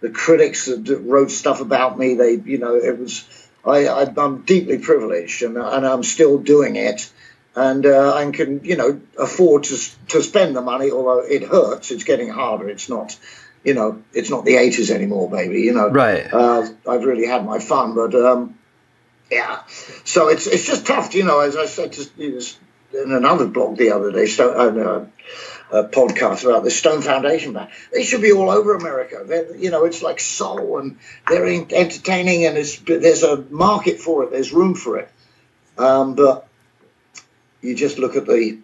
the critics that wrote stuff about me, they, you know, it was, I, I'm deeply privileged and, and I'm still doing it. And uh, I can, you know, afford to, to spend the money, although it hurts. It's getting harder. It's not, you know, it's not the 80s anymore, baby. You know, Right. Uh, I've really had my fun, but um, yeah. So it's it's just tough, you know. As I said to in another blog the other day, so, uh, a podcast about the Stone Foundation band. They should be all over America. They're, you know, it's like soul, and they're entertaining, and it's, there's a market for it. There's room for it. Um, but you just look at the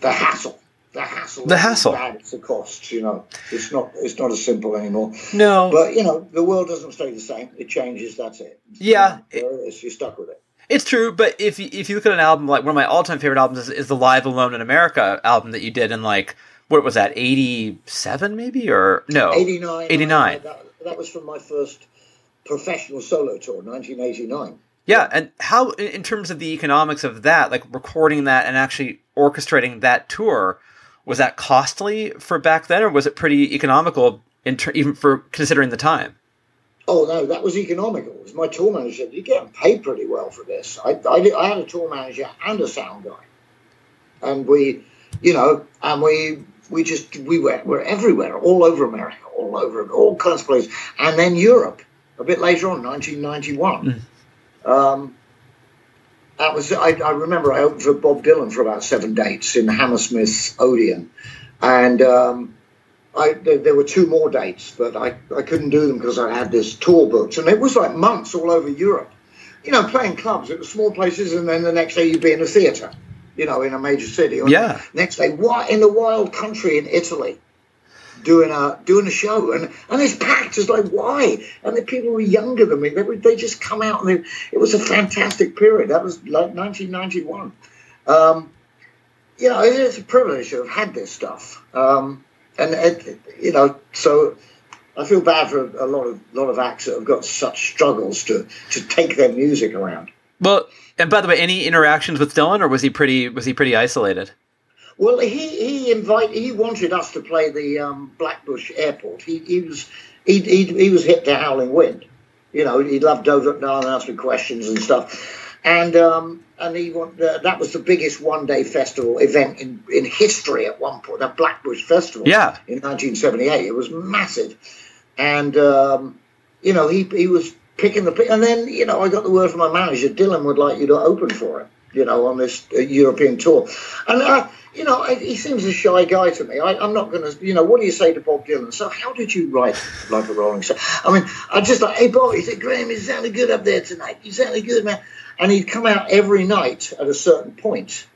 the hassle. The hassle. The hassle. It's the cost. You know, it's not. It's not as simple anymore. No, But you know, the world doesn't stay the same. It changes. That's it. Yeah, There it is. You're stuck with it. It's true, but if you, if you look at an album like one of my all time favorite albums is, is the Live Alone in America album that you did in like what was that eighty seven maybe or no 89. 89. uh, that, that was from my first professional solo tour, 1989. yeah and how in in terms of the economics of that like recording that and actually orchestrating that tour was that costly for back then or was it pretty economical in ter- even for considering the time Oh no, that was economical. It was my tour manager. Said, "You're getting paid pretty well for this. I, I, did- I had a tour manager and a sound guy, and we, you know, and we we just we were we're everywhere, all over America, all over all kinds of places, and then Europe a bit later on, 1991. Um, that was I, I remember I opened for Bob Dylan for about seven dates in the Hammersmith Odeon, and. Um, I, there, there were two more dates, but I, I couldn't do them because I had this tour booked. And it was like months all over Europe. You know, playing clubs, it was small places, and then the next day you'd be in a theatre, you know, in a major city. Or Yeah. Next day, what in the wild country in Italy, doing a doing a show, and and it's packed. It's like why? And the people were younger than me. They they just come out, and they, it was a fantastic period. That was like 1991. Um, you know, it's a privilege to have had this stuff. Um, and it, you know, so I feel bad for a lot of lot of acts that have got such struggles to to take their music around. well and by the way any interactions with Dylan or was he pretty was he pretty isolated Well, he he invite he wanted us to play the um, Blackbush Airport. He he was he he, he was hit to Howlin' Wind. You know, he loved Dover now and asked me questions and stuff. And um, and he want, uh, that was the biggest one day festival event in, in history at one point. That Blackbush Festival. Yeah. In 1978, it was massive. And um, you know, he he was picking the. And then you know, I got the word from my manager, Dylan would like you to open for him. You know, on this uh, European tour. And I, you know, I, he seems a shy guy to me. I, I'm not going to, you know, what do you say to Bob Dylan? So, how did you write like a Rolling Stone? I mean, I just like, hey, Bob, he said, Graham, you sounded good up there tonight. You sounded good, man. And he'd come out every night at a certain point,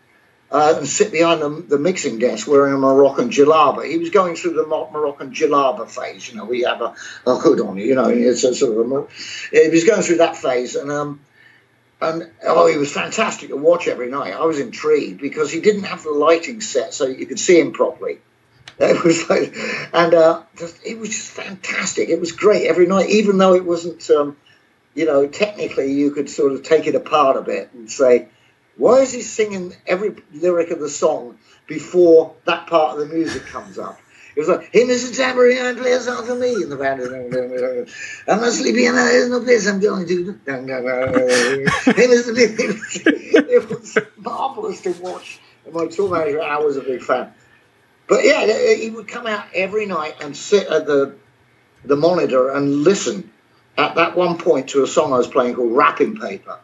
uh, and sit behind the, the mixing desk wearing a Moroccan jalaba. He was going through the Moroccan jalaba phase. You know, we have a, a hood on, you know, it's a sort of a, he was going through that phase. And, um, and oh, he was fantastic to watch every night. I was intrigued because he didn't have the lighting set so you could see him properly. It was like, and uh, it was just fantastic. It was great every night, even though it wasn't, um, you know, technically you could sort of take it apart a bit and say, why is he singing every lyric of the song before that part of the music comes up? It was like, hey, Mr. Tambourine, and play a song for me. And the band I'm not sleepy and there's no place I'm going to. hey, Mr. It was marvelous to watch. And my tour manager, I was a big fan. But yeah, he would come out every night and sit at the the monitor and listen at that one point to a song I was playing called Wrapping Paper,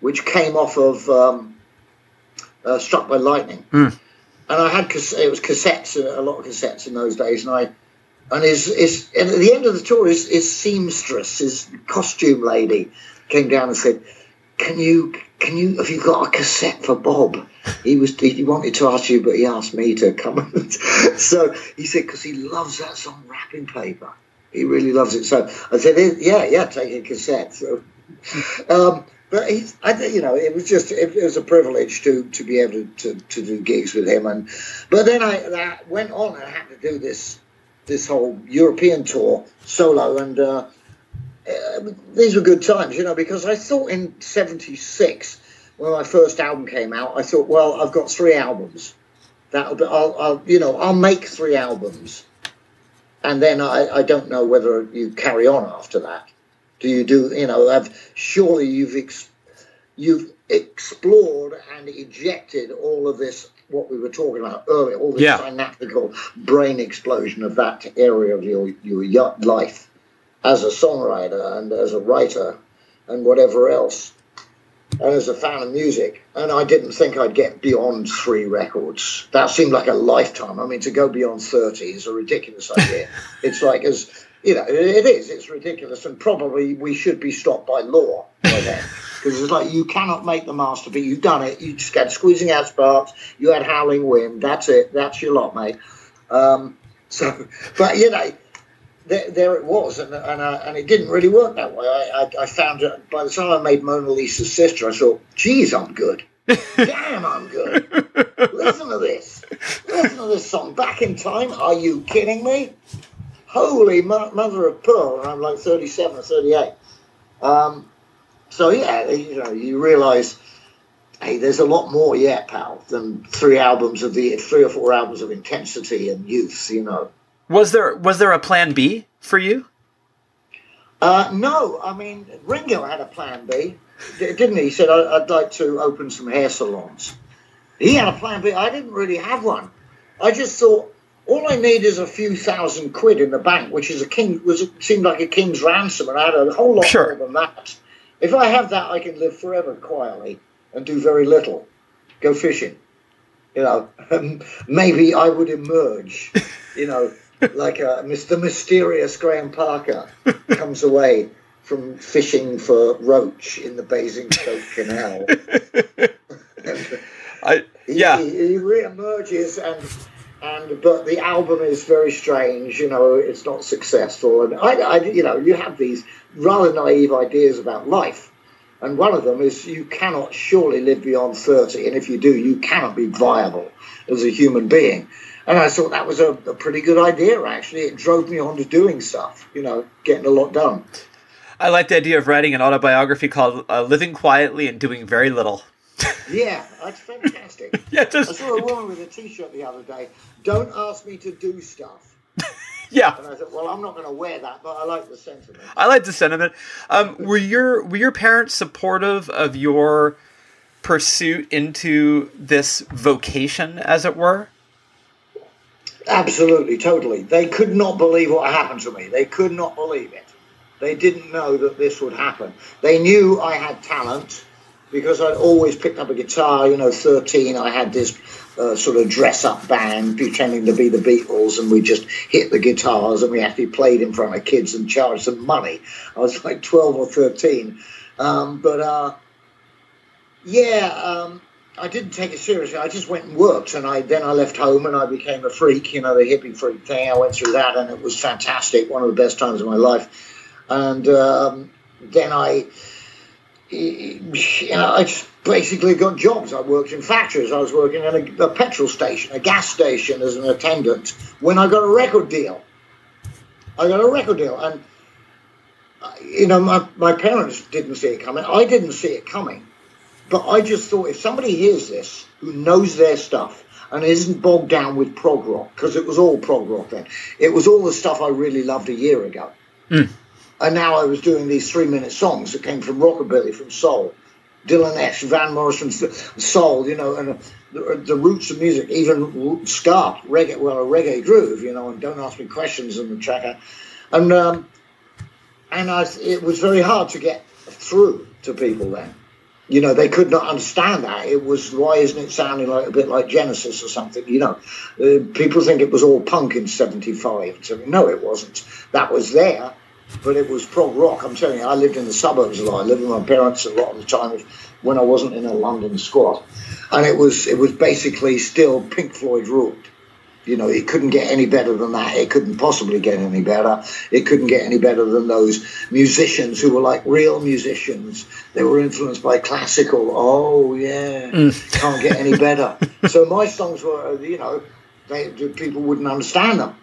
which came off of um, uh, Struck by Lightning. And I had it was cassettes, uh, a lot of cassettes in those days, and I and his, his and at the end of the tour, his, his seamstress, his costume lady, came down and said, "Can you can you have you got a cassette for Bob?" He was he wanted to ask you, but he asked me to come. so he said because he loves that song, Wrapping Paper. He really loves it. So I said, "Yeah, yeah, take a cassette." So. Um, but he's, I, you know, it was just it, was a privilege to to be able to, to, to do gigs with him, and but then I, I went on and I had to do this this whole European tour solo, and uh, uh, these were good times, you know, because I thought in '76 when my first album came out, I thought, well, I've got three albums. That'll be, I'll, I'll you know, I'll make three albums, and then I, I don't know whether you carry on after that. Do you do, you know, have, surely you've ex, you've explored and ejected all of this what we were talking about earlier, all this Yeah. synaptical brain explosion of that area of your your life as a songwriter and as a writer and whatever else, as a fan of music. And I didn't think I'd get beyond three records. That seemed like a lifetime. I mean, to go beyond thirty is a ridiculous idea. it's like as you know, it is. It's ridiculous, and probably we should be stopped by law by then. because it's like you cannot make the masterpiece. You've done it. You just got squeezing out sparks. You had Howlin' Wind. That's it. That's your lot, mate. Um, so, but you know, there, there it was, and and, uh, and it didn't really work that way. I, I, I found it by the time I made Mona Lisa's sister, I thought, geez, I'm good. Damn, I'm good. Listen to this. Listen to this song. Back in time. Are you kidding me? Holy mo- mother of pearl. And I'm like 37 or 38. Um, so yeah, you know, you realise, hey, there's a lot more yet, pal, than three albums of the three or four albums of intensity and youth. You know. Was there was there a plan B for you? Uh, no, I mean Ringo had a plan B, didn't he? He said I'd like to open some hair salons. He had a plan B. I didn't really have one. I just thought all I need is a few thousand quid in the bank, which is a king was seemed like a king's ransom, and I had a whole lot Sure. more than that. If I have that, I can live forever quietly and do very little. Go fishing, you know. Maybe I would emerge, you know, like uh, a, the mysterious Graham Parker comes away from fishing for roach in the Basingstoke Canal. I yeah. he, he re-emerges and and but the album is very strange. You know, it's not successful, and I, I you know, you have these rather naive ideas about life. And one of them is you cannot surely live beyond 30. And if you do, you cannot be viable as a human being. And I thought that was a, a pretty good idea, actually. It drove me on to doing stuff, you know, getting a lot done. I like the idea of writing an autobiography called uh, "Living Quietly and Doing Very Little." Yeah, that's fantastic. Yeah, I saw a woman with a T-shirt the other day. Don't ask me to do stuff. yeah. And I thought, well, I'm not going to wear that, but I like the sentiment. I like the sentiment. Um, were your were your parents supportive of your pursuit into this vocation, as it were? Absolutely, totally. They could not believe what happened to me. They could not believe it. They didn't know that this would happen. They knew I had talent because I'd always picked up a guitar. You know, 13, I had this uh, sort of dress up band pretending to be the Beatles, and we just hit the guitars and we actually played in front of kids and charged them money. I was like 12 or 13. Um, but uh, yeah, um, I didn't take it seriously. I just went and worked, and I then I left home and I became a freak. You know, the hippie freak thing. I went through that, and it was fantastic. One of the best times of my life. And um, then I, you know, I just basically got jobs. I worked in factories. I was working at a, a petrol station, a gas station as an attendant. When I got a record deal, I got a record deal, and uh, you know, my my parents didn't see it coming. I didn't see it coming. But I just thought if somebody hears this who knows their stuff and isn't bogged down with prog rock, because it was all prog rock then, it was all the stuff I really loved a year ago. And now I was doing these three minute songs that came from rockabilly, from soul, Dylan X, Van Morrison's soul, you know, and uh, the, the roots of music, even ska, reggae, well, a reggae groove, you know, and Don't Ask Me Questions in the tracker. And, um, and I, it was very hard to get through to people then you know, they could not understand that. It was, why isn't it sounding like a bit like Genesis or something? You know, uh, people think it was all punk in 75. So, no, it wasn't. That was there, but it was prog rock. I'm telling you, I lived in the suburbs a lot. I lived with my parents a lot of the time when I wasn't in a London squat. And it was, it was basically still Pink Floyd ruled. You know, it couldn't get any better than that. It couldn't possibly get any better. It couldn't get any better than those musicians who were like real musicians. They were influenced by classical. Oh, yeah. Mm. Can't get any better. so my songs were, you know, they, people wouldn't understand them.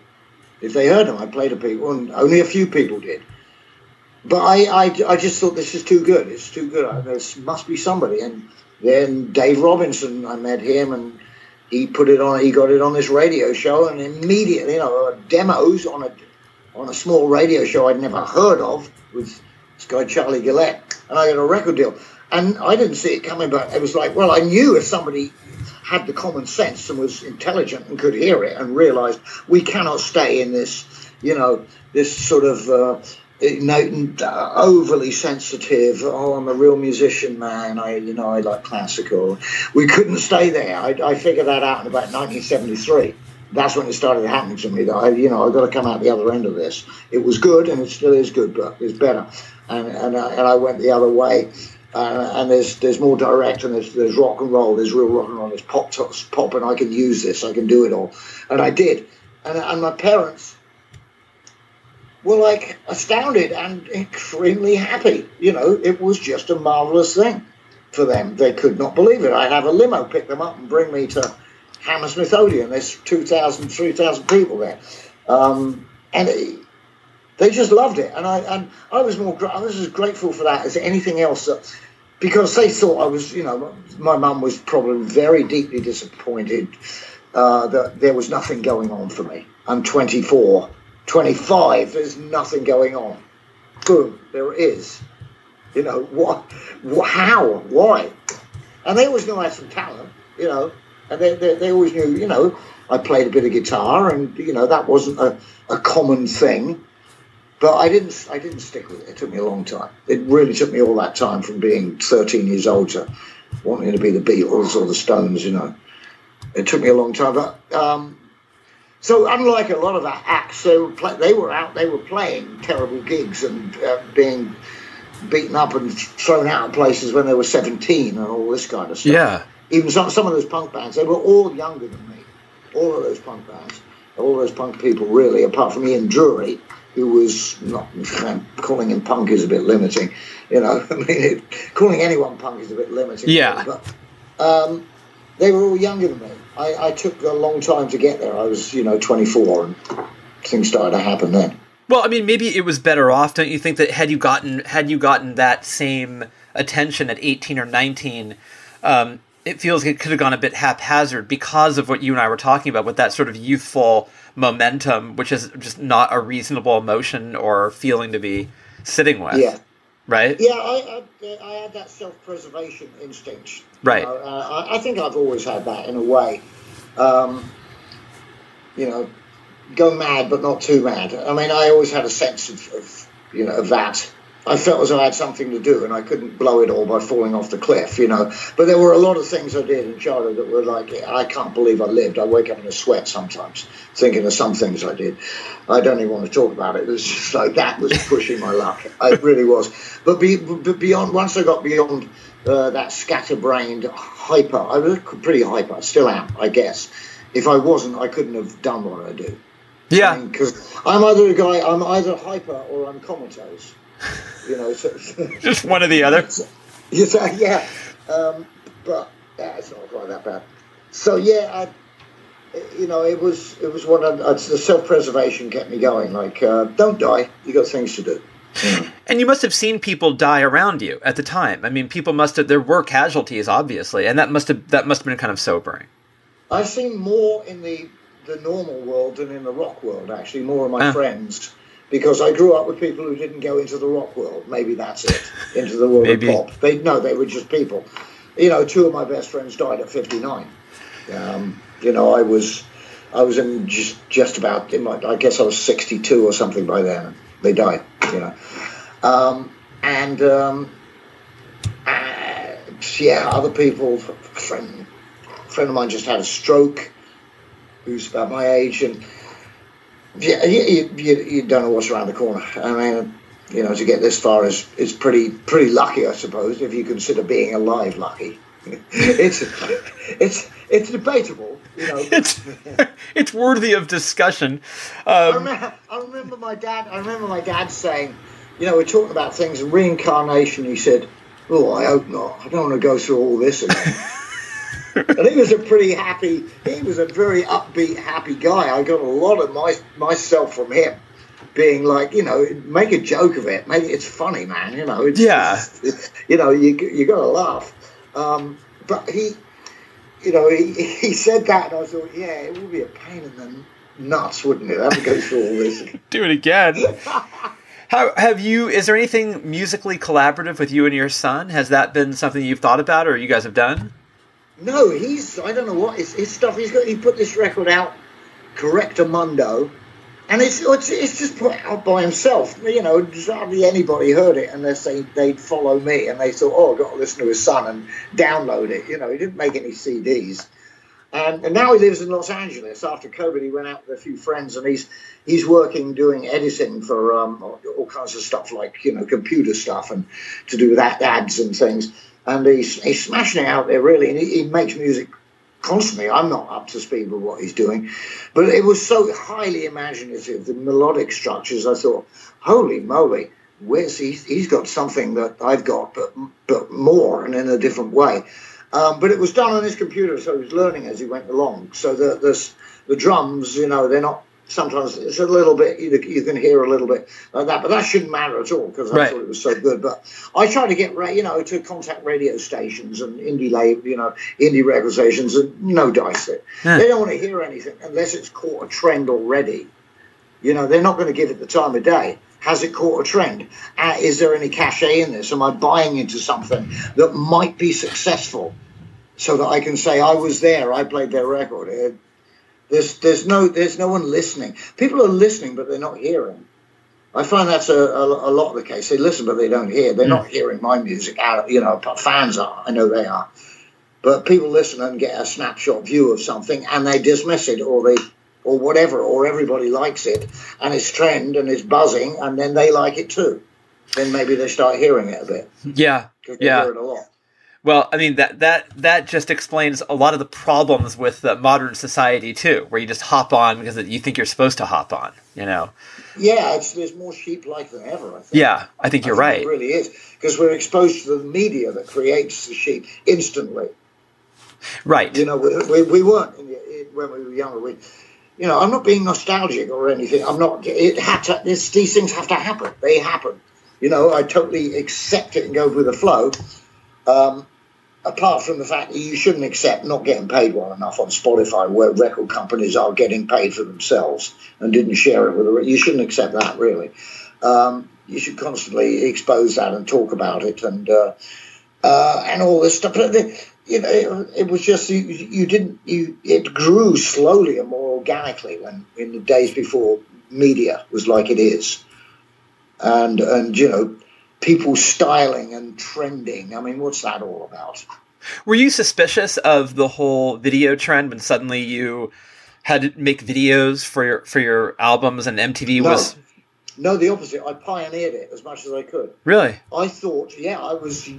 If they heard them, I played to people, and only a few people did. But I, I, I just thought this is too good. It's too good. There must be somebody. And then Dave Robinson, I met him, and he put it on. He got it on this radio show, and immediately, you know, demos on a on a small radio show I'd never heard of with this guy Charlie Gillett, and I got a record deal. And I didn't see it coming, but it was like, well, I knew if somebody had the common sense and was intelligent and could hear it and realised we cannot stay in this, you know, this sort of. Uh, uh, overly sensitive. Oh, I'm a real musician, man. I, you know, I like classical. We couldn't stay there. I, I figured that out in about 1973. That's when it started happening to me. That I, you know, I've got to come out the other end of this. It was good, and it still is good, but it's better. And and I, and I went the other way. uh, and there's there's more direct, and there's there's rock and roll, there's real rock and roll, there's pop, pop, and I can use this, I can do it all, and I did, and and my parents were like astounded and extremely happy. You know, it was just a marvelous thing for them. They could not believe it. I'd have a limo pick them up and bring me to Hammersmith Odeon. There's 2,000, 3,000 people there. Um, and it, they just loved it. And I, and I was more, I was as grateful for that as anything else that, because they thought I was, you know, my mum was probably very deeply disappointed uh, that there was nothing going on for me. I'm 24 25, there's nothing going on. Boom, there it is. You know, what, how, why? And they always knew I had some talent, you know, and they, they, they always knew, you know, I played a bit of guitar and, you know, that wasn't a, a common thing. But I didn't, I didn't stick with it. It took me a long time. It really took me all that time from being 13 years old to wanting to be the Beatles or the Stones, you know. It took me a long time. But um, so unlike a lot of our acts, they were, play, they were out, they were playing terrible gigs and uh, being beaten up and thrown out of places when they were 17 and all this kind of stuff. Yeah. Even some, some of those punk bands, they were all younger than me. All of those punk bands, all those punk people, really, apart from Ian Dury, who was not calling him punk is a bit limiting. You know, I mean, it, calling anyone punk is a bit limiting. Yeah. But um, they were all younger than me. I, I took a long time to get there. I was, you know, 24, and things started to happen then. Well, I mean, maybe it was better off, don't you think? That had you gotten had you gotten that same attention at 18 or 19, um, it feels like it could have gone a bit haphazard because of what you and I were talking about with that sort of youthful momentum, which is just not a reasonable emotion or feeling to be sitting with. Yeah. Right. Yeah, I, I, I had that self-preservation instinct. Right. You know, uh, I, I think I've always had that in a way. Um, you know, go mad but not too mad. I mean, I always had a sense of, of you know of that. I felt as though I had something to do and I couldn't blow it all by falling off the cliff, you know. But there were a lot of things I did in childhood that were like, I can't believe I lived. I wake up in a sweat sometimes thinking of some things I did. I don't even want to talk about it. It was just like that was pushing my luck. It really was. But, be, but beyond, once I got beyond uh, that scatterbrained hyper, I was pretty hyper, I still am, I guess. If I wasn't, I couldn't have done what I do. Yeah. Because I'm either a guy, I'm either hyper or I'm comatose. You know, so, Just one or the other. you say, yeah. Um, but yeah, it's not quite that bad. So yeah, I, you know, it was it was one of uh, the self preservation kept me going. Like, uh, don't die. You got things to do. And you must have seen people die around you at the time. I mean, people must have. There were casualties, obviously, and that must have that must have been kind of sobering. I've seen more in the the normal world than in the rock world. Actually, more of my Ah. friends. Because I grew up with people who didn't go into the rock world. Maybe that's it. Into the world of pop. They no, they were just people. You know, two of my best friends died at fifty nine. Um, you know, I was I was in just just about in my I guess I was sixty two or something by then. They died. You know, um, and um, uh, yeah, other people. A friend friend of mine just had a stroke. Who's about my age and yeah, you, you, you don't know what's around the corner. I mean, you know, to get this far is is pretty pretty lucky, I suppose, if you consider being alive lucky. it's it's it's debatable, you know. It's it's worthy of discussion. I Um, remember, I remember my dad. I remember my dad saying, you know, we're talking about things and reincarnation. He said, "Oh, I hope not. I don't want to go through all this again." And he was a pretty happy. He was a very upbeat, happy guy. I got a lot of my myself from him, being like, you know, make a joke of it. Make it's funny, man. You know, it's, Yeah. it's- you know, you you got to laugh. Um, but he, you know, he, he said that, and I thought, yeah, it would be a pain in the nuts, wouldn't it? Have to go through all this. do it again. How have you? Is there anything musically collaborative with you and your son? Has that been something you've thought about, or you guys have done? No, he's I don't know what his, his stuff. He's got he put this record out, Correctamundo, and it's it's, it's just put out by himself. You know, hardly anybody heard it unless they they'd follow me and they thought, oh, I've got to listen to his son and download it. You know, he didn't make any CDs. And, and now he lives in Los Angeles. After COVID, he went out with a few friends, and he's he's working doing editing for um, all, kinds of stuff like you know computer stuff and to do with ads and things. And he's he's smashing it out there really, and he, he makes music constantly. I'm not up to speed with what he's doing, but it was so highly imaginative. The melodic structures, I thought, holy moly, where's he? He's got something that I've got, but but more and in a different way. Um, but it was done on his computer, so he was learning as he went along. So the the, the drums, you know, they're not. Sometimes it's a little bit. You, you can hear a little bit like that, but that shouldn't matter at all because I Right. thought it was so good. But I try to get, you know, to contact radio stations and indie label, you know, indie record stations, and no dice it. Yeah. They don't want to hear anything unless it's caught a trend already. You know, they're not going to give it the time of day. Has it caught a trend? Uh, is there any cachet in this? Am I buying into something that might be successful, so that I can say I was there, I played their record? Uh, there's there's no there's no one listening. People are listening, but they're not hearing. I find that's a, a, a lot of the case. They listen, but they don't hear. They're not hearing my music. Out, you know, fans are. I know they are. But people listen and get a snapshot view of something, and they dismiss it, or they, or whatever, or everybody likes it, and it's trend and it's buzzing, and then they like it too. Then maybe they start hearing it a bit Yeah. Yeah. hear it a lot. Well, I mean that that that just explains a lot of the problems with uh, modern society too, where you just hop on because you think you're supposed to hop on. You know. Yeah, it's, there's more sheep-like than ever. I think. Yeah, I think you're think right. It really is because we're exposed to the media that creates the sheep instantly. Right. You know, we, we, we weren't in, in, when we were younger. We, you know, I'm not being nostalgic or anything. I'm not. It had to. This, these things have to happen. They happen. You know, I totally accept it and go with the flow. Um, apart from the fact that you shouldn't accept not getting paid well enough on Spotify, where record companies are getting paid for themselves and didn't share it with the. You shouldn't accept that really. Um, you should constantly expose that and talk about it and uh, uh, and all this stuff. But the, you know, it, it was just you, you didn't you. It grew slowly and more organically when in the days before media was like it is, and and you know people styling and trending. I mean, what's that all about? Were you suspicious of the whole video trend when suddenly you had to make videos for your for your albums and MTV No. was No, the opposite. I pioneered it as much as I could. really I thought, yeah, I was,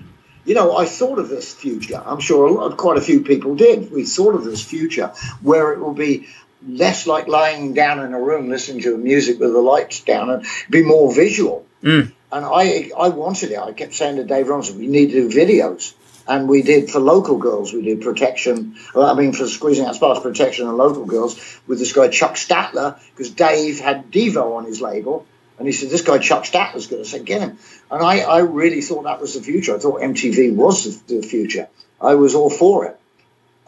you know, I thought of this future. I'm sure a lot, quite a few people did. We thought of this future where it will be less like lying down in a room listening to music with the lights down and be more visual. Mm. And I, I wanted it. I kept saying to Dave Robinson, we need to do videos. And we did for local girls, we did protection. I mean, for squeezing out sparks, protection and local girls with this guy Chuck Statler, because Dave had Devo on his label, and he said, "This guy Chuck Statler's good." I said, "Get him." And I, I really thought that was the future. I thought MTV was the, the future. I was all for it.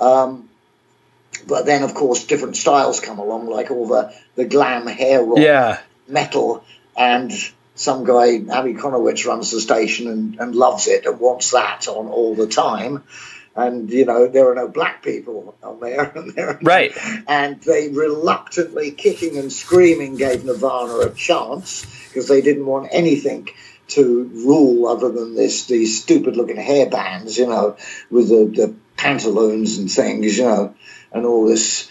Um, but then, of course, different styles come along, like all the the glam hair rock yeah metal and some guy Abbey Konowitch runs the station and, and loves it and wants that on all the time and you know there are no black people on there. And there right. And they reluctantly kicking and screaming gave Nirvana a chance because they didn't want anything to rule other than this these stupid looking hair bands you know with the, the pantaloons and things you know and all this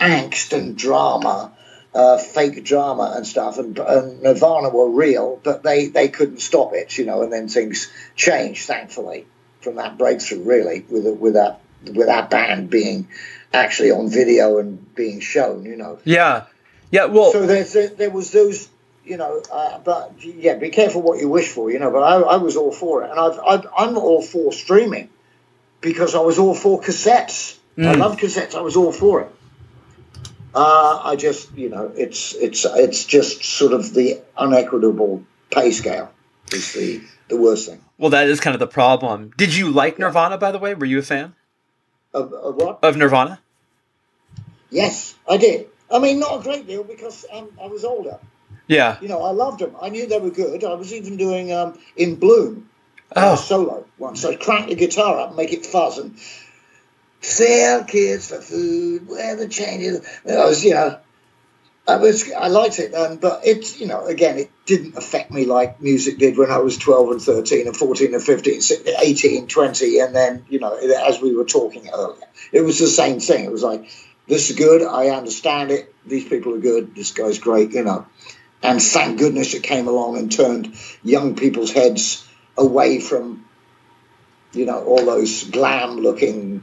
angst and drama uh, fake drama and stuff. And, and Nirvana were real but they they couldn't stop it you know and then things changed thankfully from that breakthrough really with with that with that band being actually on video and being shown you know. Yeah. Yeah well so there's there, there was those you know uh, but yeah be careful what you wish for you know but I, I was all for it. And I've, I've, I'm all for streaming because I was all for cassettes. I Mm. love cassettes. I was all for it. Uh, I just you know it's it's it's just sort of the unequitable pay scale is the the worst thing well that is kind of the problem. Did you like Nirvana by the way? Were you a fan of, of what of Nirvana? yes I did I mean not a great deal because um, I was older Yeah. you know, I loved them. I knew they were good. I was even doing um, in Bloom Oh. a solo once. I'd crank the guitar up, make it fuzz, and sell kids for food, wear the changes. I was, you know, I was, I liked it, um, but it's, you know, again, it didn't affect me like music did when I was 12 and 13 and 14 and 15, 18, 20. And then, you know, as we were talking earlier, it was the same thing. It was like, this is good. I understand it. These people are good. This guy's great, you know. And thank goodness it came along and turned young people's heads away from, you know, all those glam looking,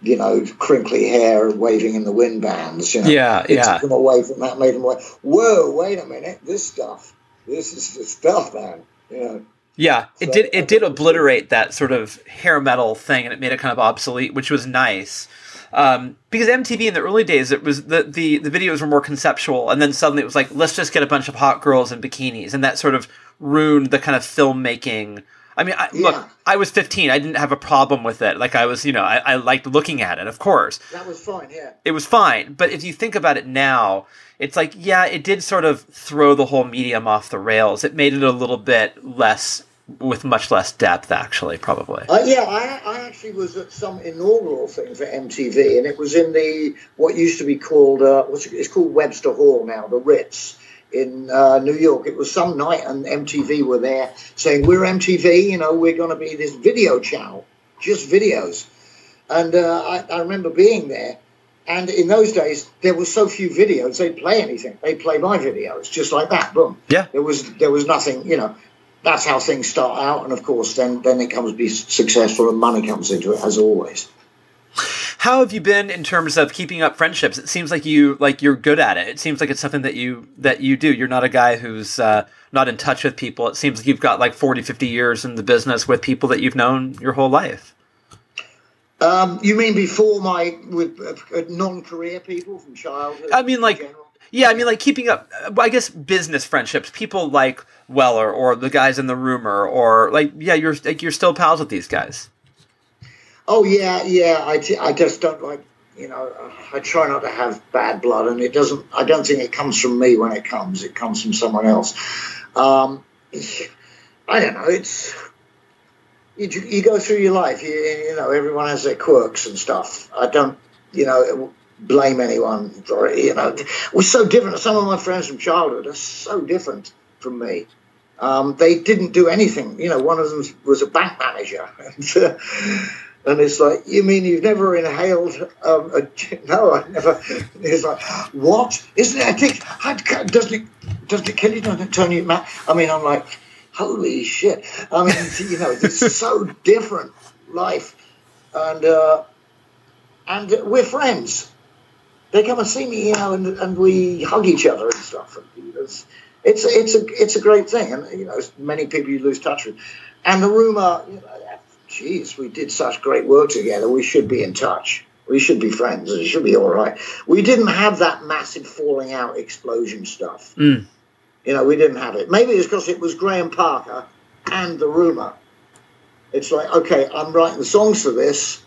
you know, crinkly hair waving in the wind bands. You know. Yeah, It yeah. took them away from that, made them like, whoa, wait a minute, this stuff. This is the stuff, man. You know. Yeah, it So- did. It did obliterate that sort of hair metal thing, and it made it kind of obsolete, which was nice. Um, because MTV in the early days, it was the, the the videos were more conceptual, and then suddenly it was like, let's just get a bunch of hot girls in bikinis, and that sort of ruined the kind of filmmaking. I mean, I, look, I was 15. I didn't have a problem with it. Like I was, you know, I, I liked looking at it, of course That was fine, yeah. it was fine. But if you think about it now, it's like, yeah, it did sort of throw the whole medium off the rails. It made it a little bit less, with much less depth, actually, probably. Uh, yeah, I, I actually was at some inaugural thing for MTV, and it was in the what used to be called uh, what's it, it's called Webster Hall now, the Ritz in uh, New York. It was some night, and MTV were there saying, "We're MTV, you know, we're going to be this video channel, just videos." And uh, I, I remember being there, and in those days there were so few videos, they'd play anything. They'd play my videos just like that, boom. Yeah. There was there was nothing, you know. That's how things start out, and of course, then then it comes to be successful, and money comes into it as always. How have you been in terms of keeping up friendships? It seems like you like you're good at it. It seems like it's something that you that you do. You're not a guy who's uh, not in touch with people. It seems like you've got like 40, 50 years in the business with people that you've known your whole life. Um, you mean before my with uh, non-career people from childhood? I mean, like, yeah, I mean, like keeping up. uh, I guess business friendships, people like Weller or the guys in the rumor, or like, yeah, you're like you're still pals with these guys. Oh yeah, yeah. I, t- I just don't like you know. I try not to have bad blood, and it doesn't. I don't think it comes from me when it comes. It comes from someone else. Um, I don't know. It's you, you go through your life. You, you know, everyone has their quirks and stuff. I don't, you know, blame anyone for it. You know, we're so different. Some of my friends from childhood are so different from me. Um, they didn't do anything. You know, one of them was a bank manager. And, uh, and it's like, you mean you've never inhaled? Um, a, no, I never. It's like, what? Isn't it addictive? How- Doesn't it? Doesn't it kill you? Doesn't it turn you mad? I mean, I'm like, holy shit! I mean, you know, it's so different life, and uh, and we're friends. They come and see me, you know, and, and we hug each other and stuff. And it's it's it's a it's a great thing, and you know, many people you lose touch with. And the rumor, you know, geez, we did such great work together. We should be in touch. We should be friends. It should be all right. We didn't have that massive falling out explosion stuff. Mm. You know, we didn't have it. Maybe it's because it was Graham Parker and the rumor. It's like, okay, I'm writing the songs for this,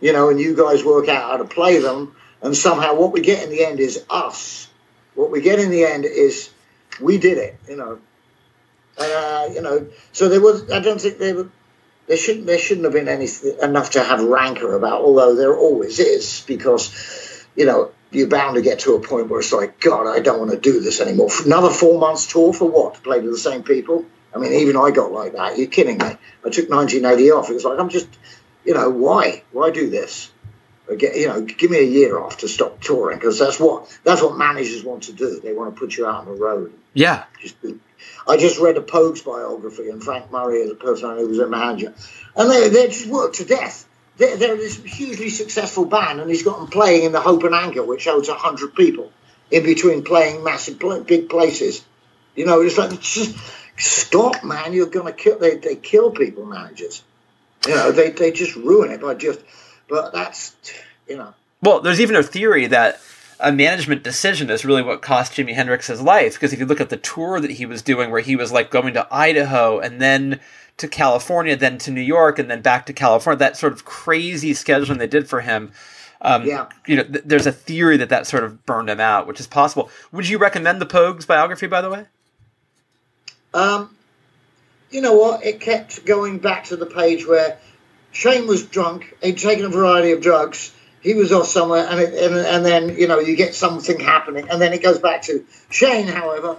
you know, and you guys work out how to play them. And somehow what we get in the end is us. What we get in the end is we did it, you know. Uh, you know, so there was, I don't think there were, there shouldn't, there shouldn't have been anything enough to have rancor about, although there always is, because, you know, you're bound to get to a point where it's like, God, I don't want to do this anymore. Another four months tour for what? To play to the same people? I mean, even I got like that. You're kidding me. I took 1980 off. It was like, I'm just, you know, why? Why do this? Again, you know, give me a year off to stop touring because that's what that's what managers want to do. They want to put you out on the road. Yeah, Just, I just read a Pogues biography and Frank Murray is a person who was a manager, and they they just worked to death. They're, this hugely successful band, and he's got them playing in the Hope and Anchor, which holds hundred people, in between playing massive big places. You know, it's like stop, man. You're gonna kill. They they kill people, managers. You know, they they just ruin it by just. But that's you know. Well, there's even a theory that a management decision is really what cost Jimi Hendrix his life. Because if you look at the tour that he was doing, where he was like going to Idaho and then to California, then to New York, and then back to California, that sort of crazy scheduling they did for him. Um, Yeah. You know, th- there's a theory that that sort of burned him out, which is possible. Would you recommend the Pogues biography, by the way? Um, you know what? It kept going back to the page where Shane was drunk. He'd taken a variety of drugs. He was off somewhere, and it, and, and then you know you get something happening, and then it goes back to Shane. However,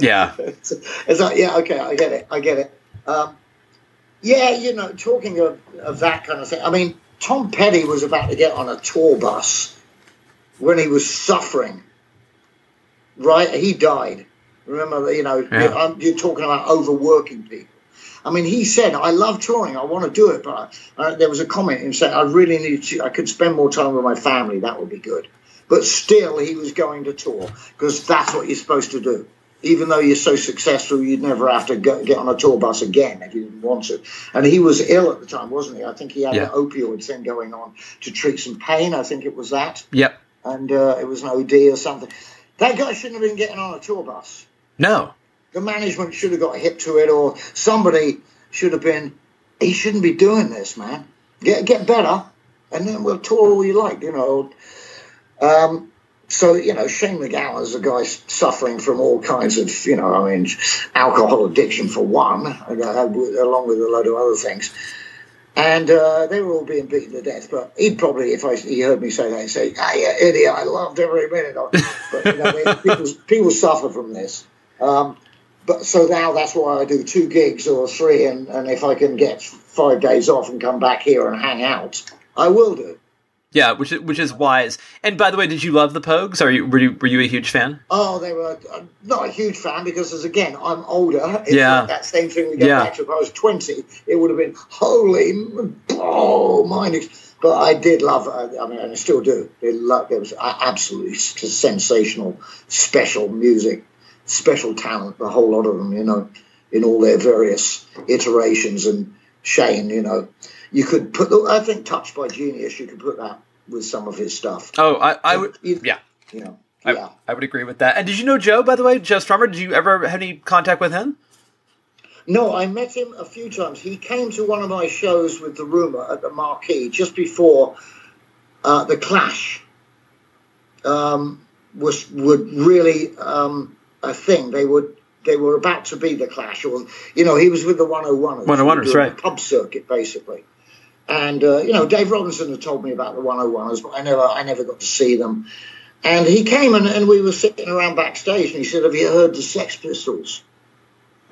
Yeah. it's, it's like, yeah, okay, I get it, I get it. Um, yeah, you know, talking of, of that kind of thing. I mean, Tom Petty was about to get on a tour bus when he was suffering. Right, he died. Remember, you know, Yeah. you're, um, you're talking about overworking people. I mean, he said, "I love touring. I want to do it, but uh, there was a comment in saying I really need to. I could spend more time with my family. That would be good." But still, he was going to tour because that's what you're supposed to do. Even though you're so successful, you'd never have to go, get on a tour bus again if you didn't want to. And he was ill at the time, wasn't he? I think he had Yeah. an opioid thing going on to treat some pain. I think it was that, Yep. and uh, it was an OD or something. That guy shouldn't have been getting on a tour bus No. the management should have got hip to it, or somebody should have been. He shouldn't be doing this, man. Get get better, and then we'll tour all you like, you know. Um, so you know, Shane MacGowan's a guy suffering from all kinds of, you know, I mean, alcohol addiction for one, uh, along with a load of other things. And uh, they were all being beaten to death. But he'd probably, if I, he heard me say that, he'd say, "Ah, yeah, idiot! I loved every minute of it." But you know, people, people suffer from this. Um, but so now that's why I do two gigs or three, and, and if I can get five days off and come back here and hang out, I will do. Yeah, which is, which is wise. And by the way, did you love the Pogues? Are you were you were you a huge fan? Oh, they were I'm not a huge fan because, as again, I'm older. It's Yeah. like that same thing we go Yeah. back to. If I was 20, it would have been holy, oh, mine. But I did love. I I mean, I still do. They love. It was uh, absolutely sensational, special music, special talent. A whole lot of them, you know, in all their various iterations. And Shane, you know, you could put. I think "Touched by Genius." You could put that with some of his stuff. Oh, I, I would. Yeah, You know, I, yeah. I would agree with that. And did you know Joe? By the way, Joe Strummer. Did you ever have any contact with him? No, I met him a few times. He came to one of my shows with the Rumour at the Marquee just before uh, the Clash um, was would really um, a thing. They would they were about to be the Clash, or you know, he was with the 101ers. 101ers, doing right. Pub circuit, basically. And uh, you know, Dave Robinson had told me about the 101ers, but I never I never got to see them. And he came and, and we were sitting around backstage, and he said, "Have you heard the Sex Pistols?"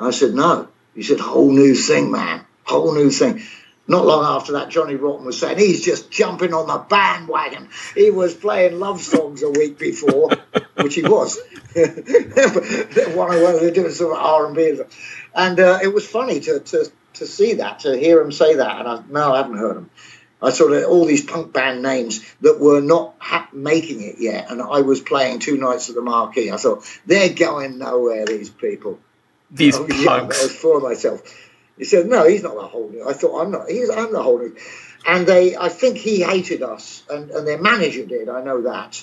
I said, no. He said, whole new thing, man. Whole new thing. Not long after that, Johnny Rotten was saying he's just jumping on the bandwagon. He was playing love songs a week before, which he was. One of they're doing some R and B, and uh, it was funny to, to to see that, to hear him say that. And I no, I haven't heard him. I saw that all these punk band names that were not ha- making it yet, and I was playing two nights at the Marquee. I thought they're going nowhere. These people. These Oh, yeah, I was punks. for myself. He said, "No, he's not the whole new." I thought, "I'm not. He's I'm the whole new." And they, I think he hated us, and, and their manager did. I know that.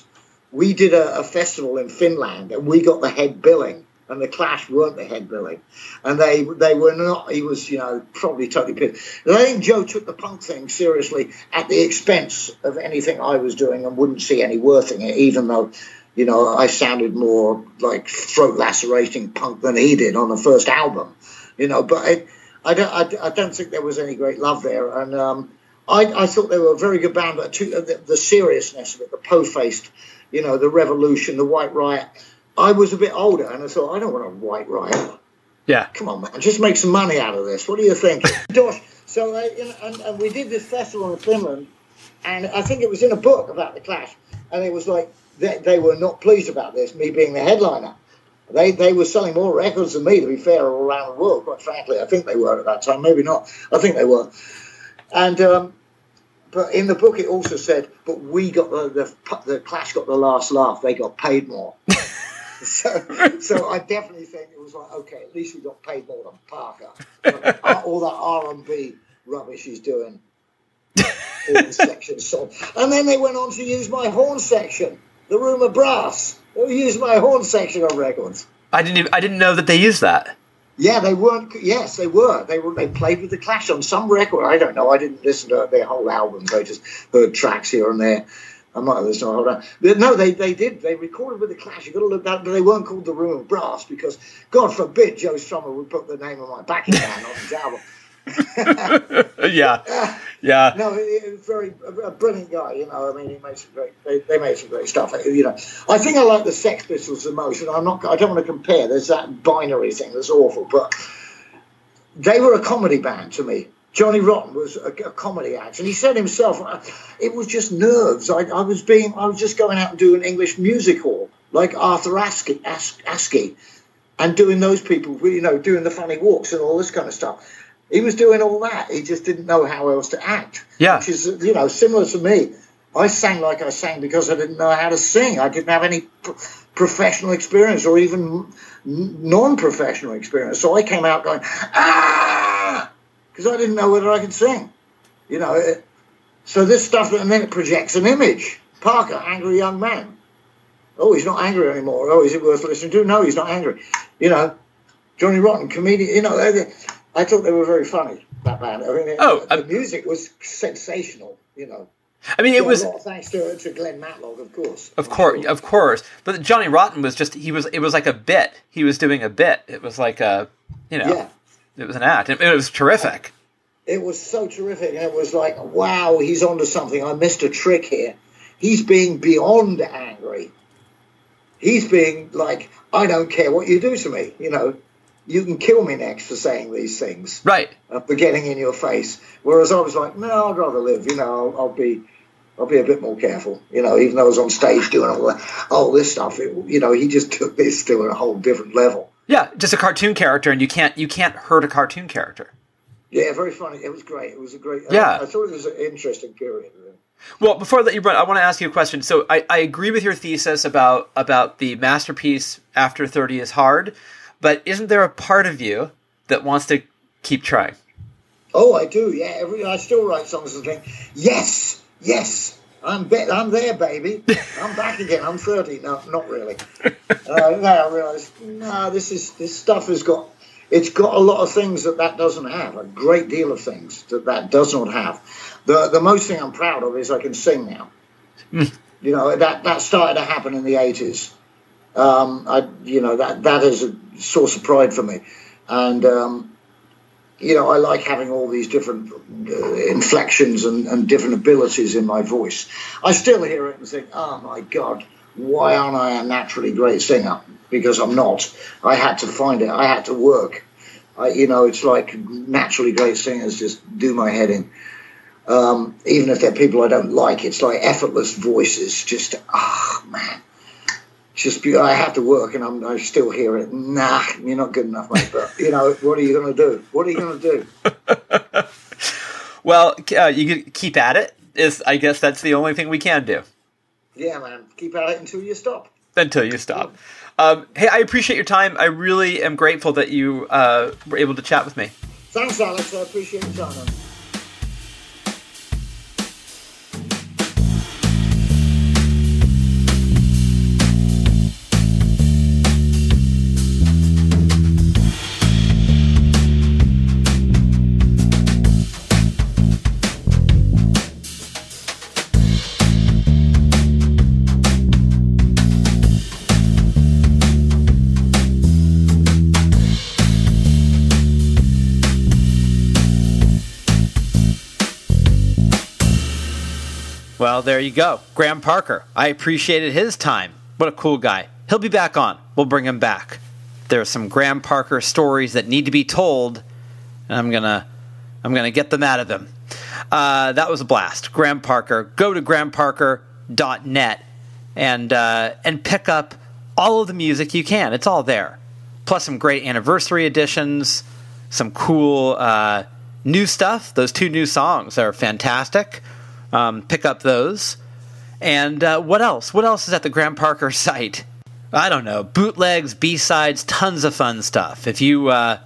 We did a, a festival in Finland, and we got the head billing, and the Clash weren't the head billing, and they they were not. He was, you know, probably totally pissed. And I think Joe took the punk thing seriously at the expense of anything I was doing, and wouldn't see any worth in it, even though you know, I sounded more like throat lacerating punk than he did on the first album, you know. But I, don't, I, I don't think there was any great love there, and um, I, I thought they were a very good band. But to, the, the seriousness of it, the po-faced, you know, the revolution, the White Riot. I was a bit older, and I thought, I don't want to White Riot. Yeah. Come on, man, just make some money out of this. What do you think? So, uh, you know, and, and we did this festival in Finland, and I think it was in a book about the Clash, and it was like they, they were not pleased about this, me being the headliner. They they were selling more records than me, to be fair, all around the world. Quite frankly, I think they were at that time. Maybe not. I think they were. And um, but in the book, it also said, but we got the the, the Clash got the last laugh. They got paid more. so so I definitely think it was like, okay, at least we got paid more than Parker. all that R and B rubbish he's doing. Horn section song. And then they went on to use my horn section, the Rumour Brass. They used my horn section on records. I didn't. Even, I didn't know that they used that. Yeah, they weren't. Yes, they were. They were. They played with the Clash on some record. I don't know. I didn't listen to their whole album. I just heard tracks here and there. I might have listened to whole album. No, they, they did. They recorded with the Clash. You've got to look that, but they weren't called the Rumour Brass because, God forbid, Joe Strummer would put the name of my backing band on his album. yeah. Yeah. No, very a, a brilliant guy. You know, I mean, he makes some great. They, they make some great stuff. You know, I think I like the Sex Pistols the most, and I'm not. I don't want to compare. There's that binary thing that's awful, but they were a comedy band to me. Johnny Rotten was a, a comedy act, and he said himself, uh, "It was just nerves. I, I was being. I was just going out and doing English music hall like Arthur Askey, As- Askey, and doing those people. You know, doing the funny walks and all this kind of stuff." He was doing all that. He just didn't know how else to act. Yeah. Which is, you know, similar to me. I sang like I sang because I didn't know how to sing. I didn't have any pro- professional experience or even non-professional experience. So I came out going, ah, because I didn't know whether I could sing. You know, it, so this stuff, and then it projects an image. Parker, angry young man. Oh, he's not angry anymore. Oh, is it worth listening to? No, he's not angry. You know, Johnny Rotten, comedian. You know, they- I thought they were very funny. That band. I mean, it- Oh, the I- music was sensational. You know, I mean, it Yeah, was. thanks to, to Glenn Matlock, of course. Of course, of course. But Johnny Rotten was just he was it was like a bit. He was doing a bit. It was like a you know, Yeah. It was an act. It, it was terrific. It was so terrific, and it was like, wow, he's onto something. I missed a trick here. He's being beyond angry. He's being like, I don't care what you do to me. You know, you can kill me next for saying these things, Right. uh, for getting in your face. Whereas I was like, no, I'd rather live. You know, I'll, I'll be, I'll be a bit more careful. You know, even though I was on stage doing all that, all this stuff. It, you know, he just took this to a whole different level. Yeah, just a cartoon character, and you can't you can't hurt a cartoon character. Yeah, very funny. It was great. It was a great. Uh, yeah. I, I thought it was an interesting period. Well, before I let you run, I want to ask you a question. So I, I agree with your thesis about about the masterpiece after thirty is hard, but isn't there a part of you that wants to keep trying? Oh, I do. Yeah, every I still write songs and think, yes, yes, I'm be- I'm there, baby. I'm back again. I'm thirty. No, not really. Uh, now I realise, no, this is this stuff has got. It's got a lot of things that that doesn't have. A great deal of things that that does not have. The the most thing I'm proud of is I can sing now. you know that that started to happen in the eighties. Um, I you know that that is a source of pride for me, and. Um, you know, I like having all these different uh, inflections and, and different abilities in my voice. I still hear it and think, oh my God, why aren't I a naturally great singer? Because I'm not. I had to find it. I had to work. I, you know, it's like naturally great singers just do my head in. Um, even if they're people I don't like, it's like effortless voices. Just, ah, man. Just be, I have to work, and I'm, I still hear it. Nah, you're not good enough, mate. But you know, what are you going to do? What are you going to do? Well, uh, you keep at it. Is I guess that's the only thing we can do Yeah, man. Keep at it until you stop. until you stop. Um, hey, I appreciate your time. I really am grateful that you uh, were able to chat with me. Thanks, Alex. I appreciate your time. Man. There you go. Graham Parker. I appreciated his time. What a cool guy. He'll be back on. We'll bring him back. There are some Graham Parker stories that need to be told, and I'm gonna I'm gonna get them out of him. Uh, that was a blast. Graham Parker. Go to grahamparker.net and uh, and pick up all of the music you can. It's all there. Plus some great anniversary editions, some cool uh, new stuff. Those two new songs are fantastic. Um, pick up those. And uh, what else? What else is at the Graham Parker site? I don't know. Bootlegs, B sides, tons of fun stuff. If you uh,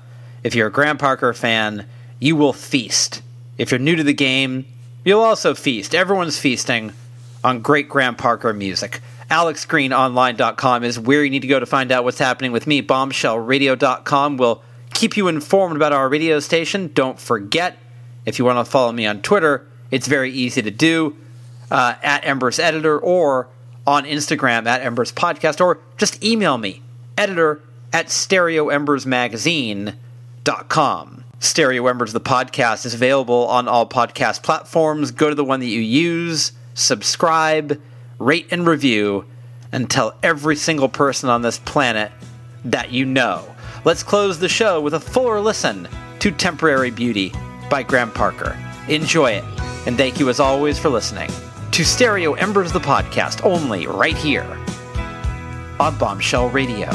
if you're a Graham Parker fan, you will feast. If you're new to the game, you'll also feast. Everyone's feasting on great Graham Parker music. AlexGreenOnline.com is where you need to go to find out what's happening with me. BombshellRadio.com will keep you informed about our radio station. Don't forget, if you want to follow me on Twitter, it's very easy to do uh, at Embers Editor or on Instagram at Embers Podcast, or just email me, editor at stereoembersmagazine.com. Stereo Embers, the podcast, is available on all podcast platforms. Go to the one that you use, subscribe, rate, and review, and tell every single person on this planet that you know. Let's close the show with a fuller listen to Temporary Beauty by Graham Parker. Enjoy it, and thank you as always for listening to Stereo Embers, the podcast, only right here on Bombshell Radio.